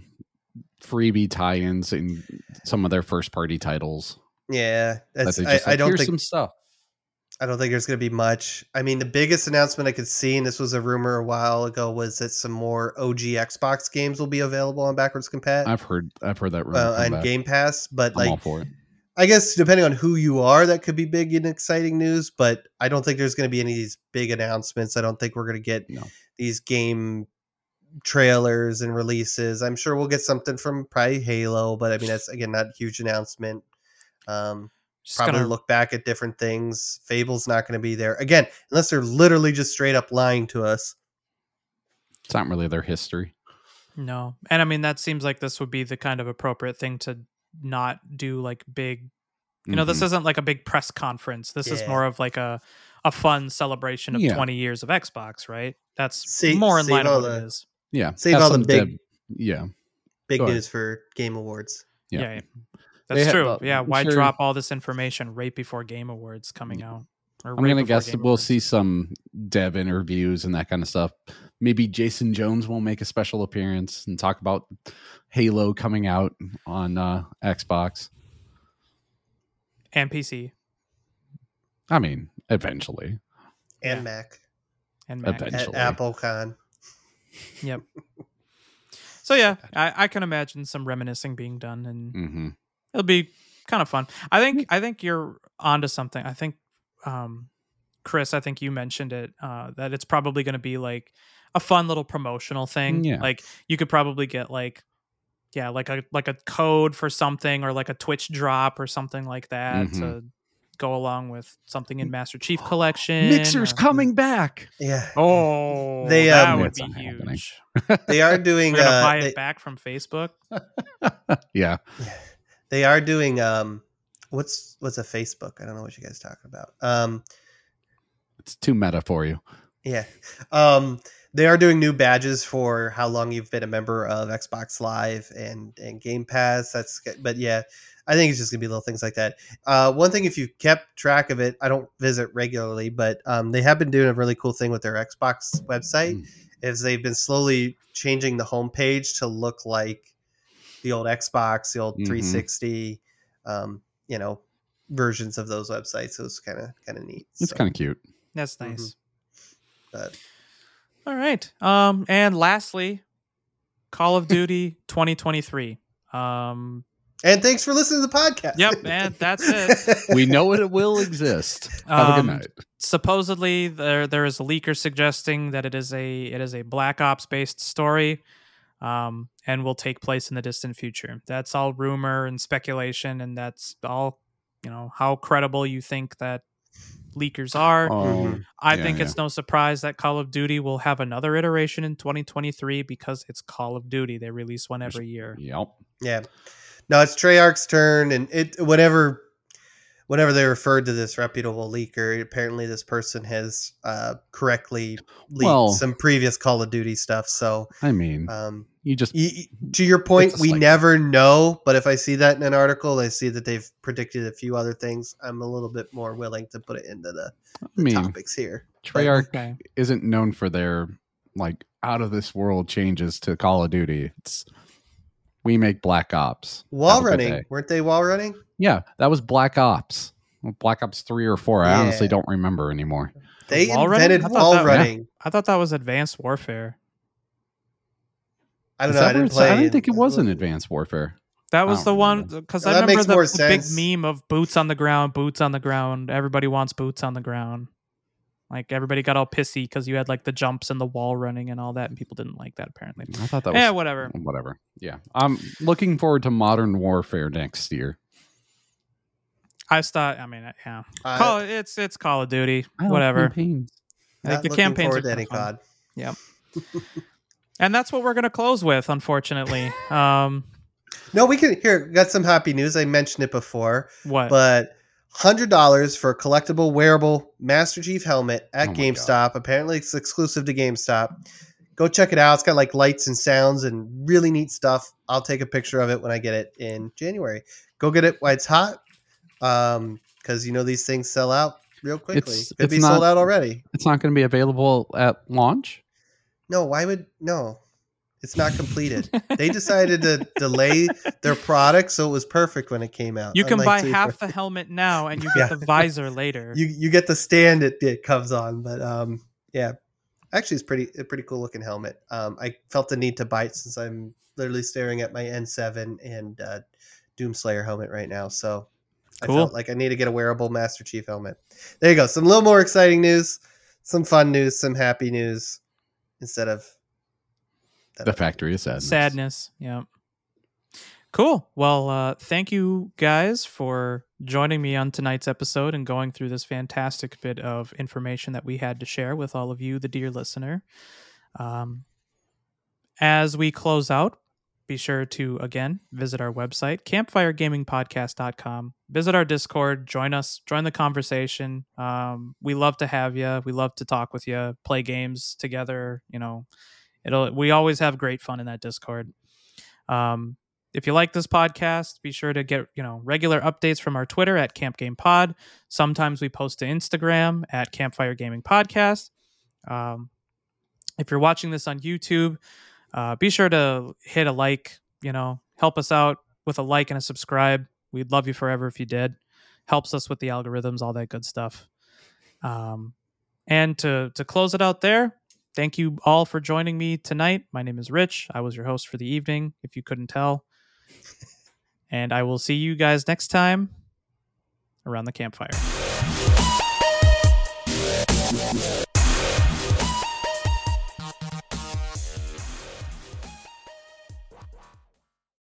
freebie tie-ins in some of their first-party titles. yeah. That's, I, just I don't think some stuff. I don't think there's going to be much. I mean, the biggest announcement I could see, and this was a rumor a while ago, was that some more OG Xbox games will be available on backwards compat I've heard I've heard that rumor uh, on back. Game Pass. But I'm all like, for it. I guess depending on who you are, that could be big and exciting news. But I don't think there's going to be any of these big announcements. I don't think we're going to get No. These game trailers and releases. I'm sure we'll get something from probably Halo, but I mean that's again not a huge announcement. Um, Just probably gonna look back at different things. Fable's not going to be there again, unless they're literally just straight up lying to us. It's not really their history. no, and I mean that seems like this would be the kind of appropriate thing to not do like big. You know, this Mhm. isn't like a big press conference. This is more of like a a fun celebration of Yeah. 20 years of Xbox, right? That's Save- more in line of all what the- it is. yeah. Save have all the big- dev- yeah. Big Go ahead. news for Game Awards. Yeah. Yeah, yeah. That's ha- true. well, yeah, why sure- drop all this information right before Game Awards coming out? Or I'm right gonna guess Game we'll Awards? see some dev interviews and that kind of stuff. Maybe Jason Jones will make a special appearance and talk about Halo coming out on uh, Xbox. and PC I mean, eventually. And Yeah. Mac and Mac. Event- at AppleCon. Yep. So yeah, *laughs* I, I can imagine some reminiscing being done, and hmm it'll be kind of fun. I think I think you're onto something. I think, um, Chris, I think you mentioned it uh, that it's probably going to be like a fun little promotional thing. Yeah. Like you could probably get like, yeah, like a like a code for something or like a Twitch drop or something like that Mhm. to go along with something in Master Chief Collection. Mixer's or- coming back. Yeah, Oh, They, that um, would be huge. *laughs* they are doing. We're gonna uh, buy they- it back from Facebook. *laughs* yeah. they are doing um what's what's a facebook i don't know what you guys talking about um It's too meta for you. yeah um they are doing new badges for how long you've been a member of xbox live and and game pass that's good. but yeah i think it's just gonna be little things like that uh one thing if you kept track of it i don't visit regularly but um they have been doing a really cool thing with their xbox website Mm. is they've been slowly changing the homepage to look like the old Xbox, the old Mhm. 360, um, you know, versions of those websites. So it's kind of kind of neat. It's So, kind of cute. That's Mhm. nice. but All right. Um, and lastly, Call of Duty 2023. Um, and thanks for listening to the podcast. Yep, man, that's it. *laughs* We know it will exist. Have a good Um, night. supposedly there there is a leaker suggesting that it is a it is a Black Ops based story, um, and will take place in the distant future. That's all rumor and speculation, and that's all you know how credible you think that leakers are. Oh, I yeah, think yeah. it's no surprise that Call of Duty will have another iteration in 2023 because it's Call of Duty. They release one every year. yep. Yeah. No, it's Treyarch's turn, and it whatever, whenever they referred to this reputable leaker, apparently this person has uh, correctly leaked Well- some previous Call of Duty stuff. So, I mean, um, you just y- y- to your point, we cycle. never know. But if I see that in an article, I see that they've predicted a few other things. I'm a little bit more willing to put it into the, I the mean, topics here. Treyarch Okay. isn't known for their like out of this world changes to Call of Duty. It's we make Black Ops. Wall Have a good running, weren't they wall running? Yeah, that was Black Ops. Black Ops three or four. I honestly don't remember anymore. They Wall running? invented I thought wall that- running. I thought that was Advanced Warfare. I don't Is know. I didn't play. I didn't think it was in Advanced Warfare. That was don't the one because Well, I remember the, the big sense. meme of boots on the ground, boots on the ground. Everybody wants boots on the ground. Like everybody got all pissy because you had like the jumps and the wall running and all that, and people didn't like that apparently. I thought that was Yeah, whatever. whatever. Yeah, I'm looking forward to Modern Warfare next year. I thought. I mean, uh, yeah, Uh, Call it, it's it's Call of Duty, I like whatever. campaigns. Like the campaigns forward are to any kinda fun. COD. *laughs* And that's what we're gonna close with, unfortunately. *laughs* um, No, we can here. Got some happy news. I mentioned it before, what? but hundred dollars for a collectible wearable Master Chief helmet at Oh GameStop. Apparently, it's exclusive to GameStop. Go check it out. It's got like lights and sounds and really neat stuff. I'll take a picture of it when I get it in January. Go get it while it's hot, um, because you know these things sell out real quickly. It's- Could it's be sold not- out already. It's not going to be available at launch. No, why would no? It's not completed. they decided to *laughs* delay their product, so it was perfect when it came out. you can buy Super. half the helmet now, and you *laughs* get Yeah. the visor later. you you get the stand it, it comes on but um yeah actually it's pretty a pretty cool looking helmet um i felt the need to buy it since i'm literally staring at my n7 and uh doomslayer helmet right now so i Cool. felt like i need to get a wearable master chief helmet there you go some little more exciting news some fun news some happy news instead of The other factory is sadness. sadness. Yeah. Cool. Well, uh, thank you guys for joining me on tonight's episode and going through this fantastic bit of information that we had to share with all of you, the dear listener. Um, as we close out, be sure to again visit our website, campfiregamingpodcast.com. Visit our Discord, join us, join the conversation. Um, we love to have you. We love to talk with you, play games together. You know, it'll. We always have great fun in that Discord. Um, if you like this podcast, be sure to get you know regular updates from our Twitter at Camp Game Pod. Sometimes we post to Instagram at Campfire Gaming Podcast. Um, if you're watching this on YouTube, uh, be sure to hit a like. You know, help us out with a like and a subscribe. We'd love you forever if you did. Helps us with the algorithms, all that good stuff. Um, and to to close it out there, thank you all for joining me tonight. My name is Rich. I was your host for the evening, if you couldn't tell. And I will see you guys next time around the campfire.